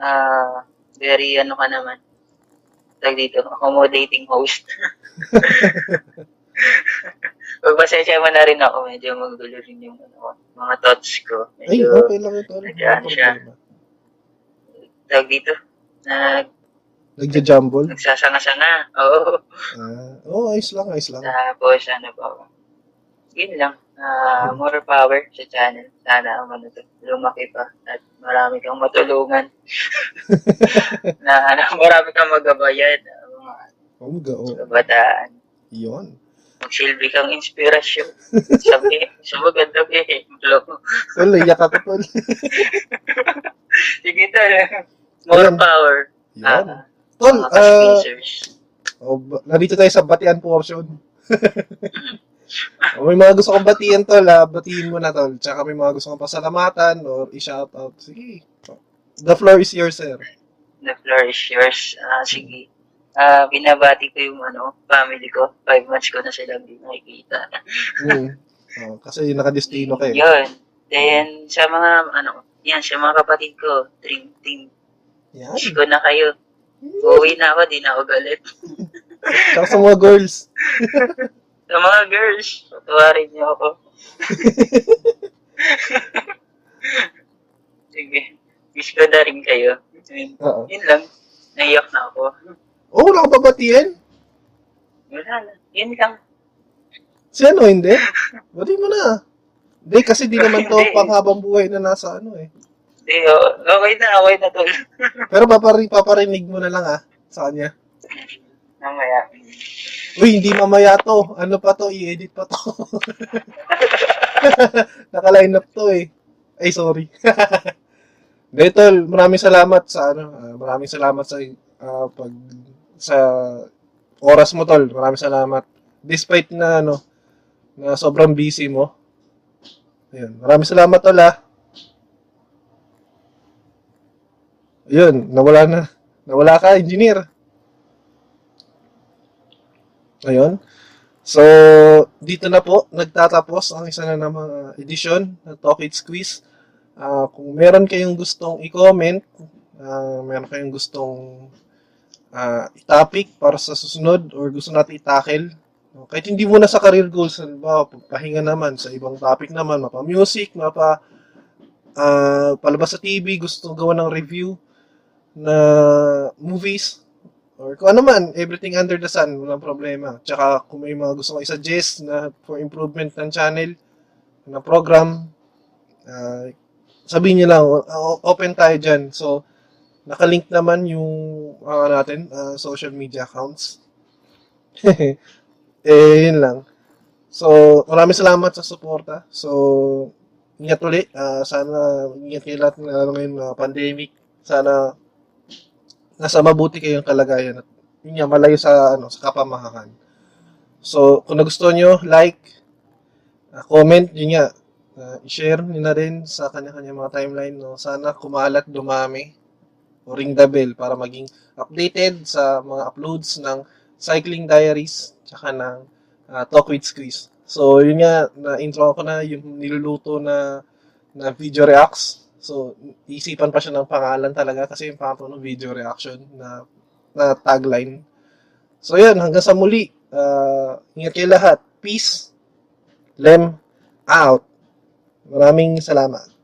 Ah, very ano ka naman. Tag dito, accommodating host. [laughs] Pagpasensya mo na rin ako, medyo magulo rin yung ano, mga thoughts ko. Ay, Medyo, okay lang ito. Nag-ano siya. tag dito, nag, Nagja-jumble? nagsasanga-sanga. Oo. Ah, oh, ayos lang, ayos lang. Tapos, ano pa, yun lang. Ah, more power sa channel. Sana ano to, lumaki pa at marami kang matulungan. [laughs] na ano, marami kang magabayan. Mga Oh, oh. kabataan. Yun. Magsilbi kang inspirasyon. Sabi, sa magandang ehemplo. Tol, iyak ako, tol. [laughs] Sige tol. More Ayun. power. Yun. Ah, Tol, ka-spacers. oh, narito tayo sa batian portion. oh, [laughs] may mga gusto kong batian, tol. Ah. Batiin mo na, tol. Tsaka may mga gusto kong pasalamatan or i-shoutout. Sige. The floor is yours, sir. The floor is yours. Ah, sige. Ah, binabati ko yung ano, family ko. Five months ko na silang di nakikita. Mm. Oh, kasi nakadestino ka eh. Yun. Then, sa mga, ano, yan, sa mga kapatid ko, dream team. Yan. Wish ko na kayo. Uuwi na ako, di na ako galit. [laughs] Tsaka sa mga girls. [laughs] Sa mga girls, patawarin niyo ako. [laughs] Sige. Wish ko na rin kayo. Yun, Oo. yun lang. Naiyak na ako. Oh, wala kang babatiin? Wala na. Yun lang. Si ano, hindi? Bati mo na. Hindi, kasi di naman to panghabang buhay na nasa ano eh. Hindi, okay na, okay na tol. [laughs] Pero papari, paparinig mo na lang ah, sa kanya. Mamaya. Uy, hindi mamaya to. Ano pa to? I-edit pa to. [laughs] Naka-line up to eh. Ay, sorry. [laughs] Dito, maraming salamat sa ano, ah, maraming salamat sa ah, pag sa oras mo tol. Maraming salamat. Despite na ano, na sobrang busy mo. Ayun, maraming salamat tol ah. Ayun, nawala na. Nawala ka, engineer. Ayun. So, dito na po nagtatapos ang isa na namang edisyon ng Talk It's Quiz. Ah, kung meron kayong gustong i-comment, ah, meron kayong gustong ah, i-topic para sa susunod or gusto natin i-tackle, no, kahit hindi muna sa career goals, ba, pahinga naman sa ibang topic naman, mapa music, mapa ah, palabas sa TV, gusto gawa ng review na movies, or kung ano man, everything under the sun, walang problema. Tsaka kung may mga gusto ko i-suggest na for improvement ng channel, na program, ah, sabihin niyo lang, open tayo dyan. So, nakalink naman yung mga natin, ah, social media accounts. [laughs] eh, yun lang. So, maraming salamat sa suporta. So, ingat ulit. Ah, sana, ingat kayo lahat ng ngayon na pandemic. Sana, nasa mabuti kayong kalagayan at yun nga, malayo sa, ano, sa kapamahakan. So, kung nagustuhan nyo, like, ah, comment, yun nga, ah, i-share nyo na rin sa kanya-kanya mga timeline. No? Sana kumalat, dumami, o ring the bell para maging updated sa mga uploads ng Cycling Diaries, tsaka ng ah, Talk with Squeeze. So, yun nga, na-intro ko na yung niluluto na na video reacts. So, isipan pa siya ng pangalan talaga kasi yung pangalan ng video reaction na na tagline. So, yun, hanggang sa muli. Uh, ingat kayo lahat. Peace. Lem out. Maraming salamat.